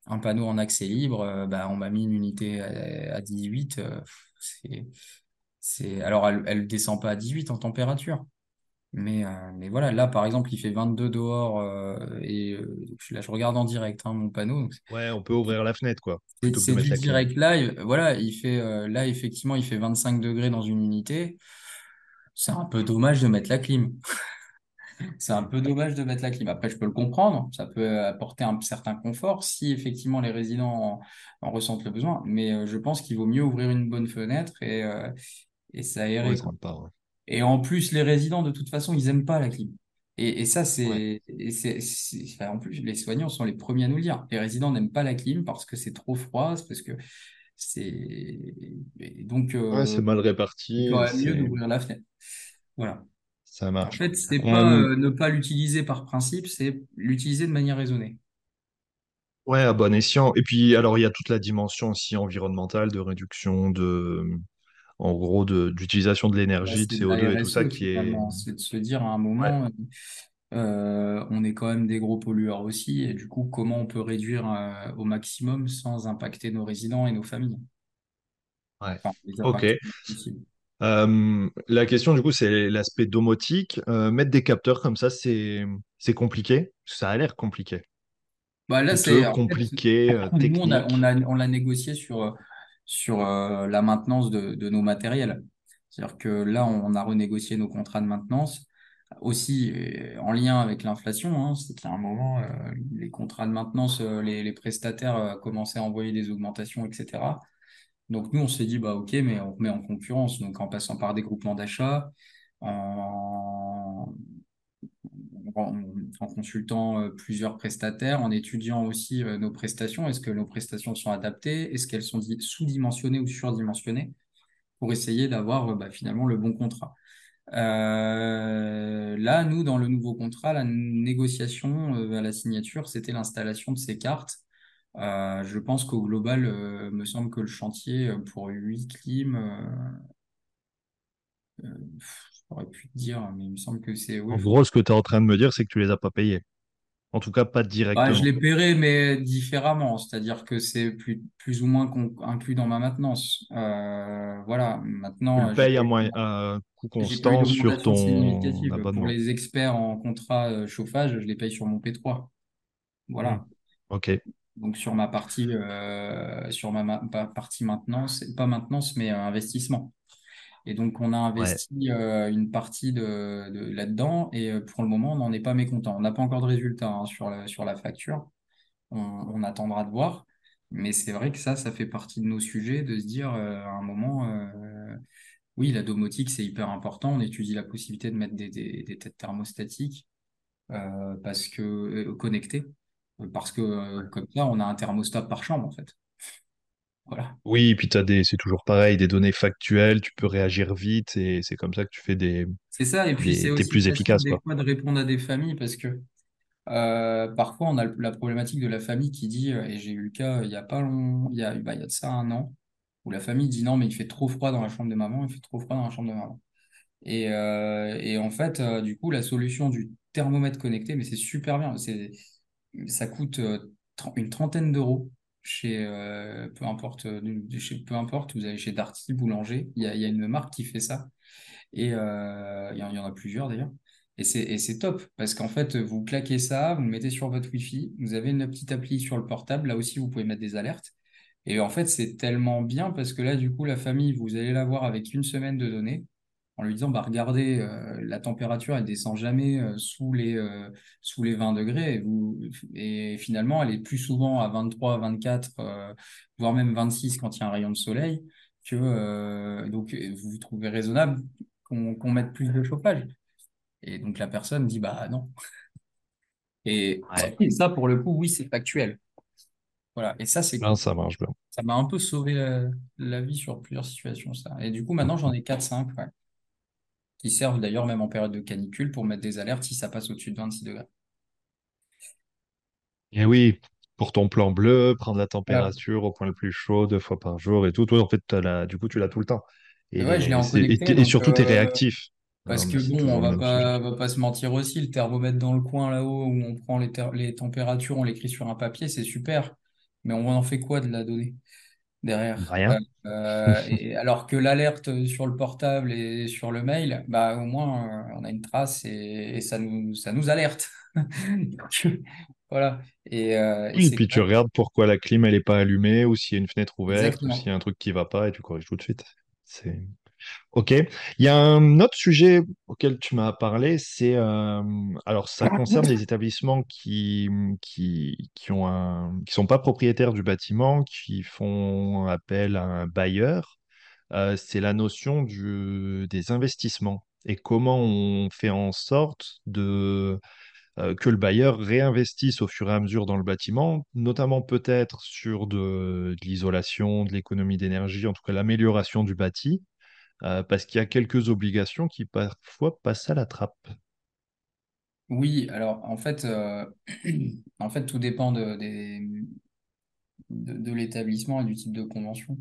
un panneau en accès libre. bah, on m'a mis une unité à, à 18. euh, c'est, alors, elle, elle descend pas à 18 en température. Mais, euh, mais voilà, là par exemple, il fait 22 dehors euh, et euh, là je regarde en direct hein, mon panneau. donc Ouais, on peut ouvrir la fenêtre, quoi, C'est du direct live. Voilà, il fait là effectivement, il fait 25 degrés dans une unité. C'est un peu dommage de mettre la clim. C'est un peu dommage de mettre la clim. Après, je peux le comprendre, ça peut apporter un certain confort si effectivement les résidents en, en ressentent le besoin. Mais je pense qu'il vaut mieux ouvrir une bonne fenêtre et, et s'aérer. Ouais. Et en plus, les résidents, de toute façon, ils aiment pas la clim. Et, et ça, Ouais. c'est, enfin, en plus, les soignants sont les premiers à nous le dire. Les résidents n'aiment pas la clim parce que c'est trop froid, c'est parce que c'est, donc, Ouais, euh, c'est mal c'est réparti, même mieux d'ouvrir la fenêtre. Voilà. ça En marche. fait, c'est pas euh, ne pas l'utiliser par principe, c'est l'utiliser de manière raisonnée. ouais, à bon escient. Et puis, alors, il y a toute la dimension aussi environnementale de réduction de, en gros, de, d'utilisation de l'énergie, de c'est de CO2 la et tout ça qui est. C'est de se dire à un Ouais, moment, euh, on est quand même des gros pollueurs aussi, et du coup, comment on peut réduire euh, au maximum sans impacter nos résidents et nos familles? ouais. Enfin, Ok. Euh, la question, du coup, c'est l'aspect domotique. Euh, mettre des capteurs comme ça, c'est, c'est compliqué? Ça a l'air compliqué. Bah là, c'est en fait, compliqué, nous, on a, on technique. a, on l'a négocié sur, sur euh, la maintenance de, de nos matériels. C'est-à-dire que là, on a renégocié nos contrats de maintenance. aussi euh, en lien avec l'inflation, hein, c'est qu'à un moment, euh, les contrats de maintenance, les, prestataires commençaient à envoyer des augmentations, etc. Donc nous, on s'est dit, bah ok, mais on remet en concurrence, donc en passant par des groupements d'achat, en, en, consultant euh, plusieurs prestataires, en étudiant aussi euh, nos prestations. Est-ce que nos prestations sont adaptées? Est-ce qu'elles sont di- sous-dimensionnées ou surdimensionnées? Pour essayer d'avoir euh, bah, finalement le bon contrat? Là, nous, dans le nouveau contrat, la négociation à la signature, c'était l'installation de ces cartes. Je pense qu'au global, me semble que le chantier pour 8 clims, j'aurais pu te dire, mais il me semble que c'est, oui, En gros, ce que tu es en train de me dire, c'est que tu les as pas payés. En tout cas, pas Bah, je directement. les paierai, mais différemment, c'est-à-dire que c'est plus, plus ou moins inclus dans ma maintenance. Euh, voilà, Tu maintenant, le j'ai payes à, à coût constant sur ton. Pour les experts en contrat euh, chauffage, je les paye sur mon P3. Hmm. Voilà. Ok. Donc sur ma partie, euh, sur ma, ma- pa- partie maintenance, pas maintenance, mais investissement. Et donc, on a Ouais. investi euh, une partie de, de là-dedans et euh, pour le moment, on n'en est pas mécontent. On n'a pas encore de résultat hein, sur la, sur la facture. On, on attendra de voir. Mais c'est vrai que ça, ça fait partie de nos sujets, de se dire euh, à un moment, euh, oui, la domotique, c'est hyper important. On étudie la possibilité de mettre des, des, des têtes thermostatiques parce que connectées, parce que comme ça, on a un thermostat par chambre, en fait. Voilà. Oui, puis t'as des, c'est toujours pareil, des données factuelles, tu peux réagir vite et c'est comme ça que tu fais des, C'est ça. Et puis, c'est aussi plus efficace, des quoi. fois de répondre à des familles parce que Euh, parfois, on a la problématique de la famille qui dit, euh, et j'ai eu le cas euh, il y a pas long, il y a, bah, il y a de ça un an, où la famille dit non, mais il fait trop froid dans la chambre de maman, il fait trop froid dans la chambre de maman. Et, euh, et en fait, euh, du coup, la solution du thermomètre connecté, mais c'est super bien, c'est, ça coûte une trentaine d'euros chez, euh, peu importe, euh, peu importe, vous allez chez Darty, Boulanger, il y a, une marque qui fait ça. Et euh, il y y en a plusieurs d'ailleurs. Et c'est top parce qu'en fait, vous claquez ça, vous le mettez sur votre Wi-Fi, vous avez une petite appli sur le portable. Là aussi, vous pouvez mettre des alertes. Et en fait, c'est tellement bien parce que là, du coup, la famille, vous allez la voir avec une semaine de données en lui disant, bah, regardez, euh, la température, elle descend jamais euh, sous les, euh, sous les 20 degrés. Et, vous, et finalement, elle est plus souvent à 23, 24, euh, voire même 26 quand il y a un rayon de soleil que donc vous vous trouvez raisonnable qu'on mette plus de chauffage. Et donc la personne dit bah non. Et, Ouais. et ça pour le coup oui c'est factuel. Voilà. Et ça c'est ça marche bien. Ça m'a un peu sauvé la, la vie sur plusieurs situations ça. Et du coup maintenant j'en ai quatre cinq ouais, qui servent d'ailleurs même en période de canicule pour mettre des alertes si ça passe au-dessus de 26 degrés. Et oui, pour ton plan bleu, prendre la Voilà. température au point le plus chaud deux fois par jour et tout, toi, en fait, la- du coup, tu l'as tout le temps. Et ouais je l'ai Et, en surtout, tu es euh, réactif. parce Non, que bon on va pas va pas se mentir aussi le thermomètre dans le coin là-haut où on prend les températures on l'écrit sur un papier c'est super mais on en fait quoi de la donnée? Derrière. Rien. euh, et alors que l'alerte sur le portable et sur le mail, bah au moins euh, on a une trace et, et ça nous ça nous alerte. Voilà. Et, euh, Oui, puis tu regardes pourquoi la clim, elle n'est pas allumée, ou s'il y a une fenêtre ouverte, ou s'il y a un truc qui va pas, et tu corriges tout de suite. C'est... Ok. Il y a un autre sujet auquel tu m'as parlé, c'est euh, alors ça concerne les établissements qui qui qui ont un qui sont pas propriétaires du bâtiment, qui font appel à un bailleur. Euh, c'est la notion du, des investissements et comment on fait en sorte de euh, que le bailleur réinvestisse au fur et à mesure dans le bâtiment, notamment peut-être sur de, de l'isolation, de l'économie d'énergie, en tout cas l'amélioration du bâti euh, parce qu'il y a quelques obligations qui parfois passent à la trappe. Oui, alors en fait, euh, en fait tout dépend de, de, l'établissement et du type de convention.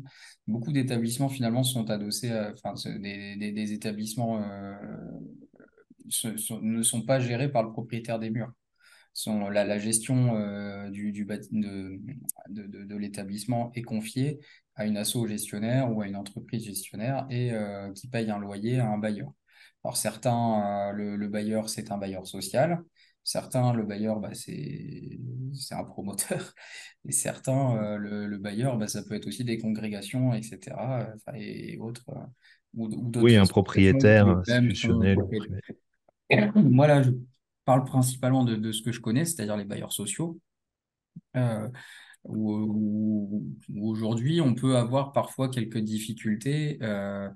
Beaucoup d'établissements finalement sont adossés enfin, des, des, établissements euh, ne sont pas gérés par le propriétaire des murs. Sont, la, la gestion euh, du, du de, de, de, de l'établissement est confiée à une asso gestionnaire ou à une entreprise gestionnaire et euh, qui paye un loyer à un bailleur. Alors certains, euh, le, le bailleur, c'est un bailleur social. Certains, le bailleur, bah, c'est, un promoteur. Et certains, euh, le, le bailleur, bah, ça peut être aussi des congrégations, etc. et, autres, ou, ou Oui, un propriétaire institutionnel. Moi, là, je parle principalement de, ce que je connais, c'est-à-dire les bailleurs sociaux, euh, où, aujourd'hui, on peut avoir parfois quelques difficultés euh,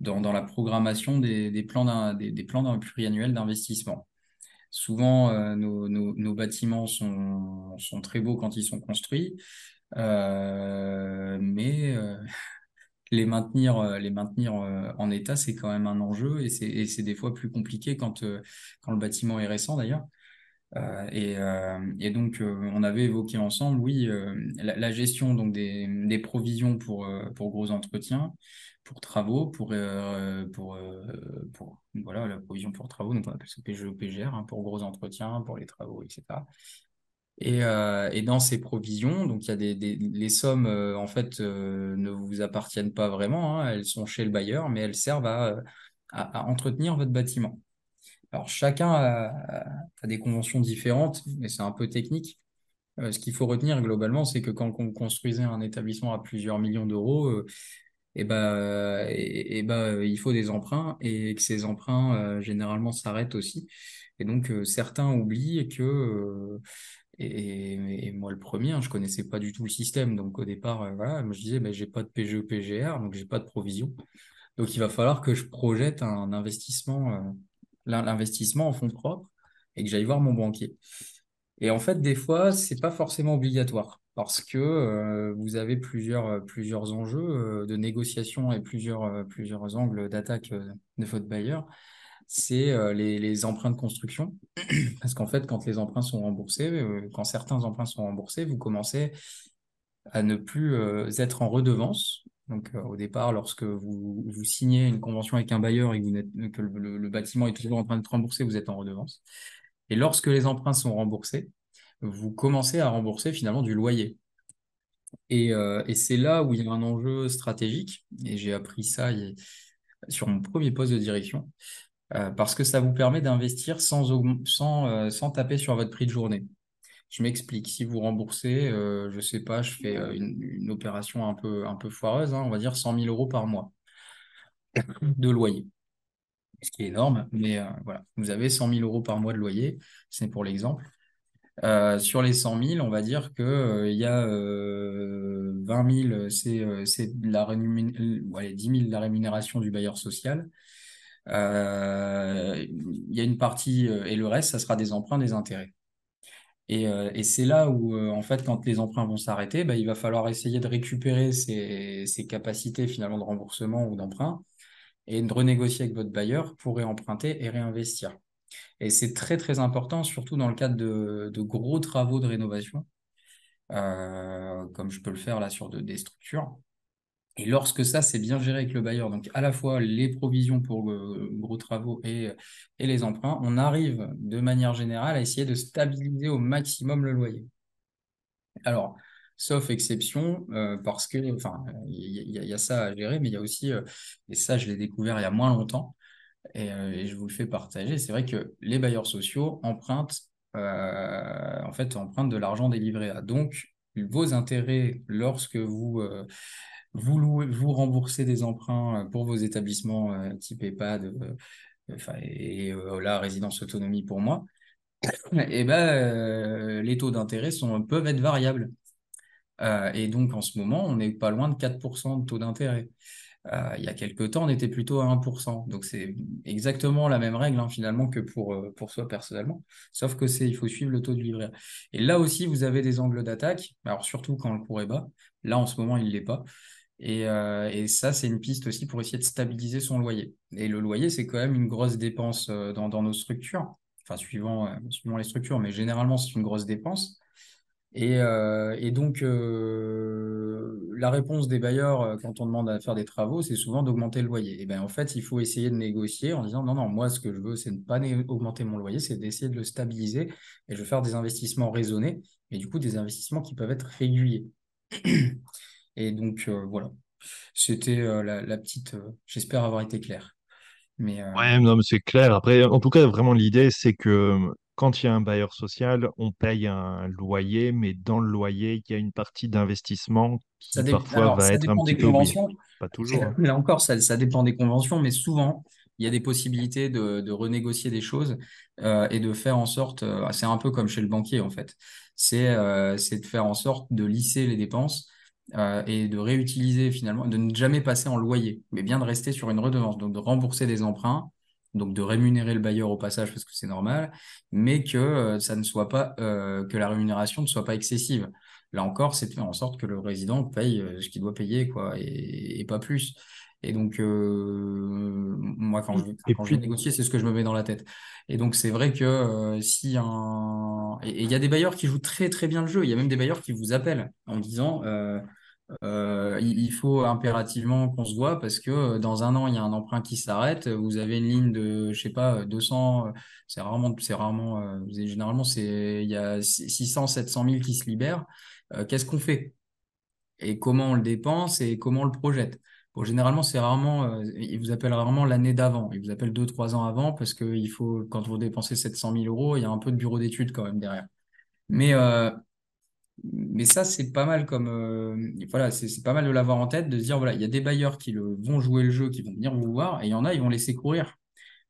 dans, dans la programmation des, plans d'un- des, des plans d'investissement. Souvent, euh, nos, bâtiments sont, sont très beaux quand ils sont construits, mais les maintenir, euh, les maintenir euh, en état, c'est quand même un enjeu et c'est des fois plus compliqué quand, euh, quand le bâtiment est récent d'ailleurs. Et, donc, on avait évoqué ensemble, oui, la, gestion donc des, provisions pour, pour gros entretiens, pour travaux, pour, pour, voilà, la provision pour travaux, donc on appelle ça PGE, PGR, pour gros entretiens, pour les travaux, etc. Et, euh, et dans ces provisions, donc il y a des, les sommes euh, en fait euh, ne vous appartiennent pas vraiment, hein, elles sont chez le bailleur, mais elles servent à, à, entretenir votre bâtiment. Alors chacun a, des conventions différentes, mais c'est un peu technique. Ce qu'il faut retenir globalement, c'est que quand on construisait un établissement à plusieurs millions d'euros, et ben, euh, et, et ben, euh, il faut des emprunts et que ces emprunts généralement s'arrêtent aussi. Et donc certains oublient que et, moi le premier, hein, je connaissais pas du tout le système. Donc au départ, euh, voilà, je disais, ben, j'ai pas de PGE, PGR, donc j'ai pas de provision. Donc il va falloir que je projette un investissement, euh, l'in- l'investissement en fonds propres et que j'aille voir mon banquier. Et en fait, des fois, c'est pas forcément obligatoire parce que euh, vous avez plusieurs, plusieurs enjeux de négociation et plusieurs, plusieurs angles d'attaque de votre bailleur. C'est euh, les, emprunts de construction. Parce qu'en fait, quand les emprunts sont remboursés, euh, quand certains emprunts sont remboursés, vous commencez à ne plus euh, être en redevance. Donc, au départ, lorsque vous, signez une convention avec un bailleur et que, le, bâtiment est toujours en train d'être remboursé, vous êtes en redevance. Et lorsque les emprunts sont remboursés, vous commencez à rembourser finalement du loyer. Et, c'est là où il y a un enjeu stratégique. Et j'ai appris ça sur mon premier poste de direction, euh, parce que ça vous permet d'investir sans, sans, euh, sans taper sur votre prix de journée. Je m'explique. Si vous remboursez, euh, je sais pas, je fais une, opération un peu, un peu foireuse, hein, on va dire 100 000 euros par mois de loyer, ce qui est énorme, mais voilà, vous avez 100 000 euros par mois de loyer, c'est pour l'exemple. Sur les 100 000, on va dire que, euh, il y a euh, 20 000, c'est la allez, 10 000 de la rémunération du bailleur social. Euh, il y a une partie, euh, et le reste, ça sera des emprunts, des intérêts. Et, euh, c'est là où, en fait, quand les emprunts vont s'arrêter, bah, il va falloir essayer de récupérer ces, capacités finalement de remboursement ou d'emprunt et de renégocier avec votre bailleur pour réemprunter et réinvestir. Et c'est très, très important, surtout dans le cadre de, gros travaux de rénovation, comme je peux le faire là sur de- des structures. Et lorsque ça, c'est bien géré avec le bailleur, donc à la fois les provisions pour euh, gros travaux et, les emprunts, on arrive de manière générale à essayer de stabiliser au maximum le loyer. Alors, sauf exception, euh, parce que, enfin, il y, a ça à gérer, mais il y a aussi, euh, et ça, je l'ai découvert il y a moins longtemps, et, et je vous le fais partager, c'est vrai que les bailleurs sociaux empruntent, en fait, empruntent de l'argent livrets A. Donc, vos intérêts, lorsque vous, euh, vous louez, vous remboursez des emprunts euh, pour vos établissements euh, type EHPAD, et là, résidence autonomie pour moi, et ben, euh, les taux d'intérêt peuvent être variables. Et donc, en ce moment, on n'est pas loin de 4% de taux d'intérêt. Euh, il y a quelques temps, on était plutôt à 1%. Donc, c'est exactement la même règle, hein, finalement, que pour, euh, pour soi personnellement. Sauf que c'est, il faut suivre le taux de livret. Et là aussi, vous avez des angles d'attaque. Alors, surtout quand le cours est bas. Là, en ce moment, il ne l'est pas. Et, euh, et ça, c'est une piste aussi pour essayer de stabiliser son loyer. Et le loyer, c'est quand même une grosse dépense dans, dans nos structures. Enfin, suivant, suivant les structures, mais généralement, c'est une grosse dépense. Et, euh, et donc, euh, la réponse des bailleurs euh, quand on demande à faire des travaux, c'est souvent d'augmenter le loyer. Et ben, en fait, il faut essayer de négocier en disant non, non, moi, ce que je veux, c'est ne pas augmenter mon loyer, c'est d'essayer de le stabiliser et je veux faire des investissements raisonnés, mais du coup, des investissements qui peuvent être réguliers. Et donc, voilà, c'était la, petite. j'espère avoir été clair. Mais Ouais, non, mais c'est clair. Après, en tout cas, vraiment, l'idée, c'est que quand il y a un bailleur social, on paye un loyer, mais dans le loyer, il y a une partie d'investissement ça, qui dé- parfois alors, va ça être un dépend petit des peu conventions. Pas toujours, hein. Là encore, ça, ça dépend des conventions, mais souvent. il y a des possibilités de, de renégocier des choses euh, et de faire en sorte, euh, c'est un peu comme chez le banquier en fait, c'est euh, de faire en sorte de lisser les dépenses et de réutiliser finalement, de ne jamais passer en loyer, mais bien de rester sur une redevance, donc de rembourser des emprunts, donc de rémunérer le bailleur au passage parce que c'est normal, mais que euh, ça ne soit pas, euh, que la rémunération ne soit pas excessive. Là encore, c'est de faire en sorte que le résident paye euh, ce qu'il doit payer, quoi, et, et pas plus. Et donc, euh, moi, quand je, quand je vais négocier, c'est ce que je me mets dans la tête. Et donc, c'est vrai que euh, si un... Et il y a des bailleurs qui jouent très, très bien le jeu. Il y a même des bailleurs qui vous appellent en disant, euh, il faut impérativement qu'on se voit parce que euh, dans un an, il y a un emprunt qui s'arrête. Vous avez une ligne de, je sais pas, 200, euh, c'est rarement, c'est rarement, généralement, c'est, il y a 600, 700 000 qui se libèrent. Qu'est-ce qu'on fait? Et comment on le dépense et comment on le projette? Bon, généralement, c'est rarement, ils vous appellent rarement l'année d'avant. Ils vous appellent deux, trois ans avant parce que il faut, quand vous dépensez 700 000 euros, il y a un peu de bureau d'études quand même derrière. Mais, mais ça, c'est pas mal comme euh, voilà, c'est pas mal de l'avoir en tête, de se dire voilà, il y a des bailleurs qui le, vont jouer le jeu, qui vont venir vous voir, et il y en a, ils vont laisser courir.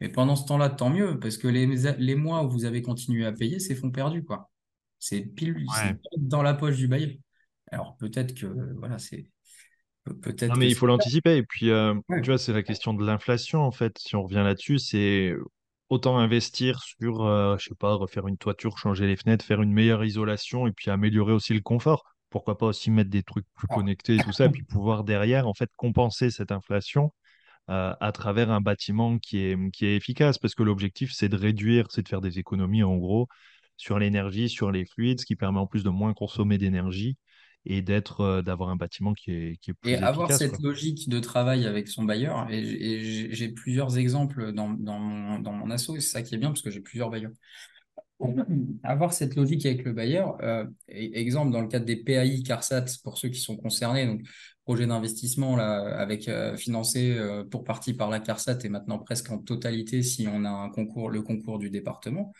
Mais pendant ce temps-là, tant mieux, parce que les, les mois où vous avez continué à payer, c'est fonds perdus, quoi. C'est pile, ouais. dans la poche du bailleur. Alors peut-être que voilà, c'est Non, peut-être mais il faut l'anticiper. Et puis, euh, tu vois, c'est la question de l'inflation, en fait. Si on revient là-dessus, c'est autant investir sur, euh, je sais pas, refaire une toiture, changer les fenêtres, faire une meilleure isolation et puis améliorer aussi le confort. Pourquoi pas aussi mettre des trucs plus Alors, connectés et tout ça, et puis pouvoir derrière, en fait, compenser cette inflation euh, à travers un bâtiment qui est, qui est efficace. Parce que l'objectif, c'est de réduire, c'est de faire des économies, en gros, sur l'énergie, sur les fluides, ce qui permet en plus de moins consommer d'énergie et d'être, euh, d'avoir un bâtiment qui est, qui est Et plus avoir efficace, cette quoi. logique de travail avec son bailleur, et et j'ai plusieurs exemples dans, dans mon, dans mon asso, et c'est ça qui est bien parce que j'ai plusieurs bailleurs. Avoir cette logique avec le bailleur, euh, e- exemple dans le cadre des PAI CARSAT pour ceux qui sont concernés, donc projet d'investissement là avec euh, financé euh, pour partie par la CARSAT et maintenant presque en totalité si on a un concours, le concours du département.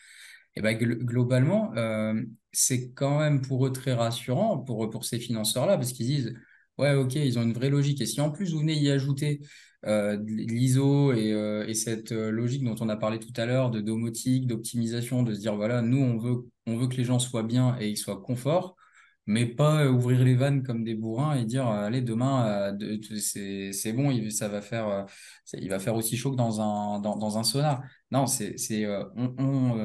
Et ben, gl- globalement, euh, c'est quand même pour eux très rassurant, pour, ces financeurs-là, parce qu'ils disent, ouais, ok, ils ont une vraie logique. Et si en plus vous venez y ajouter euh, l'ISO et, euh, et cette logique dont on a parlé tout à l'heure, de domotique, d'optimisation, de se dire, voilà, nous, on veut, on veut que les gens soient bien et ils soient confort, mais pas euh, ouvrir les vannes comme des bourrins et dire, euh, allez, demain, euh, c'est, bon, ça va faire, il va faire aussi chaud que dans un, dans, dans un sauna. Non, c'est, on, on,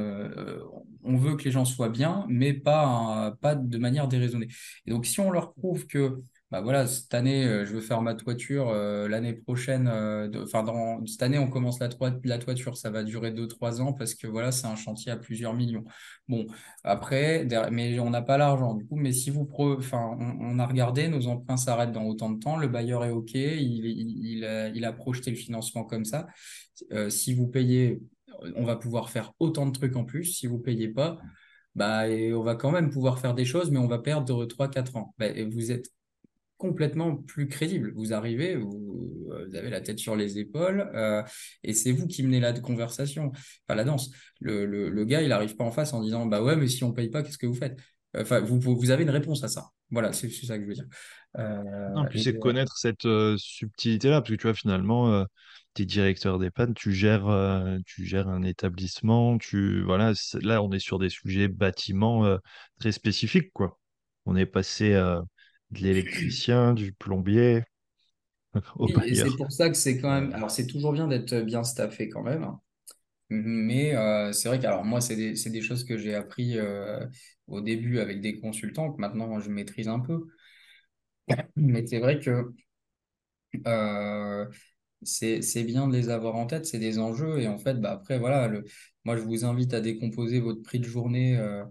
on veut que les gens soient bien, mais pas, pas de manière déraisonnée. Et donc, si on leur prouve que, bah voilà, cette année, euh, je veux faire ma toiture, euh, l'année prochaine, euh, enfin, dans cette année, on commence la, toi- la toiture, ça va durer deux trois ans parce que voilà, c'est un chantier à plusieurs millions. Bon, après, mais on n'a pas l'argent, du coup, mais si vous, enfin, on, a regardé, nos emprunts s'arrêtent dans autant de temps, le bailleur est OK, il, il, a, projeté le financement comme ça. Euh, si vous payez, on va pouvoir faire autant de trucs en plus. Si vous payez pas, bah, on va quand même pouvoir faire des choses, mais on va perdre trois quatre ans. Bah, vous êtes complètement plus crédible. Vous arrivez, vous, vous avez la tête sur les épaules, euh, et c'est vous qui menez la conversation, enfin la danse. Le, le, le gars, il n'arrive pas en face en disant, bah ouais, mais si on paye pas, qu'est-ce que vous faites? Enfin, vous, vous avez une réponse à ça. Voilà, c'est ça que je veux dire. Non, Euh, puis et, c'est de connaître cette euh, subtilité-là, parce que tu vois, finalement, tu es directeur d'EHPAD, tu gères, euh, tu gères un établissement, tu, voilà, là, on est sur des sujets bâtiments euh, très spécifiques, quoi. On est passé euh, de l'électricien, du plombier c'est pour ça que c'est quand même. Alors, c'est toujours bien d'être bien staffé quand même. Mais euh, c'est vrai que alors moi, c'est des, des choses que j'ai appris euh, au début avec des consultants, que maintenant je maîtrise un peu. Mais c'est vrai que euh, c'est, c'est bien de les avoir en tête, c'est des enjeux. Et en fait, bah, après, voilà, le, moi, je vous invite à décomposer votre prix de journée euh,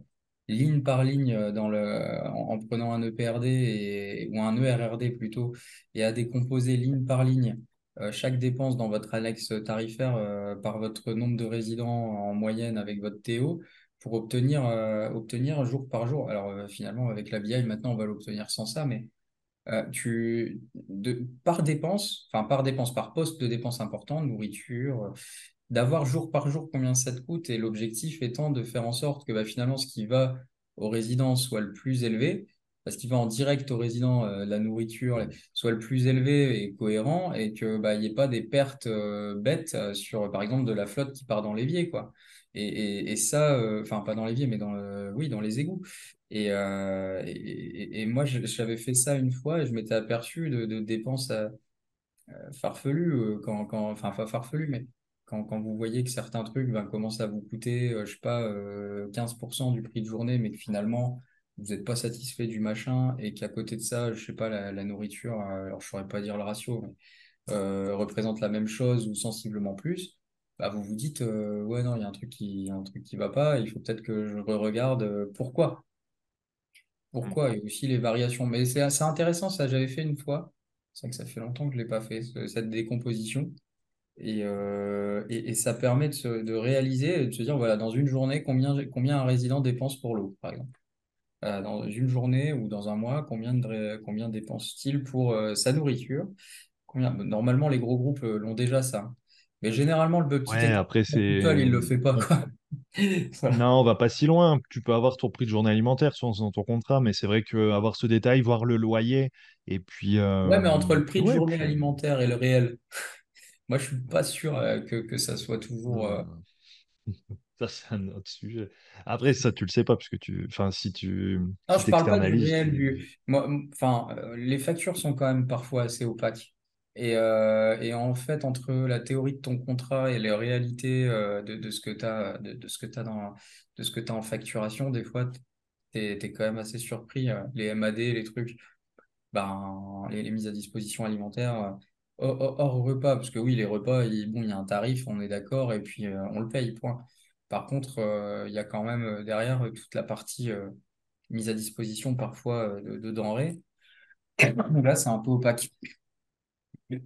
ligne par ligne euh, dans le, en, en prenant un EPRD et, ou un ERRD plutôt, et à décomposer ligne par ligne euh, chaque dépense dans votre annexe tarifaire euh, par votre nombre de résidents en moyenne avec votre TO pour obtenir, obtenir jour par jour. Alors finalement, avec la BI, maintenant, on va l'obtenir sans ça, mais tu, de, par dépense, enfin par dépense, par poste de dépense important, nourriture, d'avoir jour par jour combien ça te coûte et l'objectif étant de faire en sorte que bah, finalement ce qui va aux résidents soit le plus élevé parce qu'il va en direct aux résidents euh, la nourriture soit le plus élevé et cohérent et que bah, n'y ait pas des pertes euh, bêtes euh, sur, par exemple, de la flotte qui part dans l'évier, quoi. Et, et, ça, enfin, pas dans l'évier, mais dans, oui, dans les égouts. Et, et, moi, j'avais fait ça une fois et je m'étais aperçu de, dépenses farfelues, quand, enfin, pas farfelues, mais quand, quand, vous voyez que certains trucs ben, commencent à vous coûter, je sais pas, 15% du prix de journée, mais que finalement, vous n'êtes pas satisfait du machin et qu'à côté de ça, je sais pas, la, nourriture, euh, alors je saurais pas dire le ratio, euh, représente la même chose ou sensiblement plus, bah vous vous dites euh, ouais non, il y a un truc qui, un truc qui va pas, il faut peut-être que je regarde pourquoi. Pourquoi et aussi les variations. Mais c'est assez intéressant, ça j'avais fait une fois. C'est vrai que ça fait longtemps que je l'ai pas fait, cette décomposition. Et, et, ça permet de, de réaliser, de se dire, voilà, dans une journée, combien, combien un résident dépense pour l'eau, par exemple. Euh, dans une journée ou dans un mois, combien, de, combien dépense-t-il pour euh, sa nourriture? Combien, Normalement, les gros groupes euh, l'ont déjà ça. Mais généralement, le petit ouais, après, c'est... il le fait pas. Quoi. Non, on va pas si loin. Tu peux avoir ton prix de journée alimentaire sur ton contrat, mais c'est vrai qu'avoir ce détail, voir le loyer, et puis... Ouais, mais entre le prix de journée alimentaire et le réel, moi, je suis pas sûr que, que ça soit toujours... Ça, c'est un autre sujet. Après, ça, tu le sais pas, parce que tu. Enfin, si tu. Non, je parle pas du réel. Du... Moi, enfin, euh, les factures sont quand même parfois assez opaques. Et, euh, et, en fait, entre la théorie de ton contrat et les réalités euh, de, de, ce que tu as, de, de, ce que as dans, de ce que as en facturation, des fois, tu es, quand même assez surpris. les MAD, les trucs, ben, les, les mises à disposition alimentaires, hors, repas, parce que oui, les repas, il, y a un tarif, on est d'accord, et puis on le paye, point. Par contre, euh, il y a quand même euh, derrière euh, toute la partie mise à disposition parfois de, denrées. Là, c'est un peu opaque.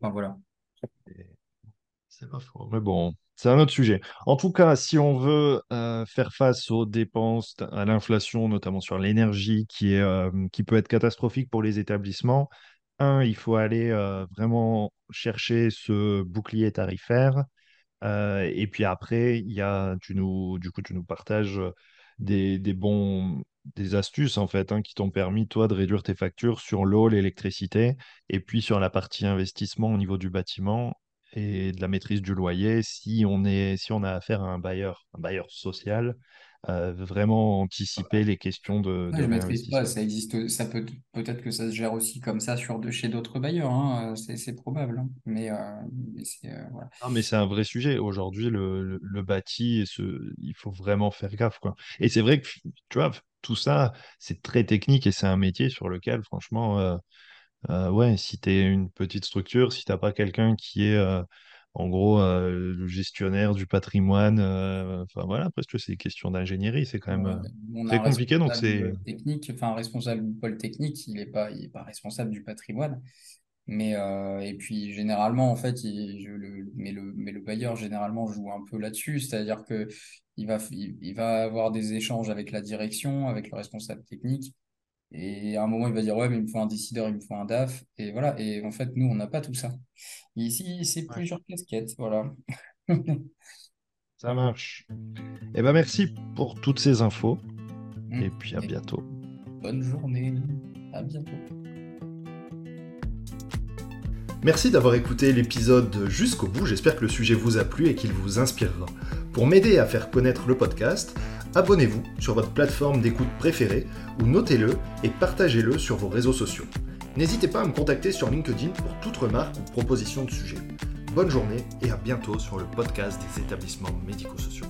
Enfin, voilà. C'est pas faux. Mais bon, c'est un autre sujet. En tout cas, si on veut faire face aux dépenses, à l'inflation, notamment sur l'énergie, qui peut être catastrophique pour les établissements, un, il faut aller vraiment chercher ce bouclier tarifaire. Euh, et puis après, il y a, tu nous, du coup, tu nous partages des, des bons, des astuces en fait, hein, qui t'ont permis toi de réduire tes factures sur l'eau, l'électricité, et puis sur la partie investissement au niveau du bâtiment et de la maîtrise du loyer. Si on est, si on a affaire à un bailleur, un bailleur social, euh, vraiment anticiper les questions de, je maîtrise pas, ça existe, ça peut peut-être que ça se gère aussi comme ça sur de, chez d'autres bailleurs, hein, c'est probable. Hein. Mais, euh, mais c'est euh, voilà. mais c'est un vrai sujet. Aujourd'hui, le, le, bâti, ce, il faut vraiment faire gaffe. Quoi. Et c'est vrai que tu vois, tout ça, c'est très technique et c'est un métier sur lequel, franchement, ouais, si tu es une petite structure, si tu n'as pas quelqu'un qui est en gros, euh, le gestionnaire du patrimoine. Euh, enfin voilà, presque c'est des questions d'ingénierie, c'est quand même euh, très compliqué. Donc c'est technique, enfin responsable du pôle technique, il n'est pas, il est pas responsable du patrimoine. Mais et puis généralement en fait, il, le, mais le, mais le bailleur généralement joue un peu là-dessus, c'est-à-dire que il va, il va avoir des échanges avec la direction, avec le responsable technique. Et à un moment, il va dire, ouais, mais il me faut un décideur, il me faut un DAF. Et voilà. Et en fait, nous, on n'a pas tout ça. ici, c'est plusieurs casquettes. Voilà. Ça marche. Eh ben, merci pour toutes ces infos. Mmh. Et puis à bientôt. Bonne journée. À bientôt. Merci d'avoir écouté l'épisode jusqu'au bout. J'espère que le sujet vous a plu et qu'il vous inspirera. Pour m'aider à faire connaître le podcast, abonnez-vous sur votre plateforme d'écoute préférée ou notez-le et partagez-le sur vos réseaux sociaux. N'hésitez pas à me contacter sur LinkedIn pour toute remarque ou proposition de sujet. Bonne journée et à bientôt sur le podcast des établissements médico-sociaux.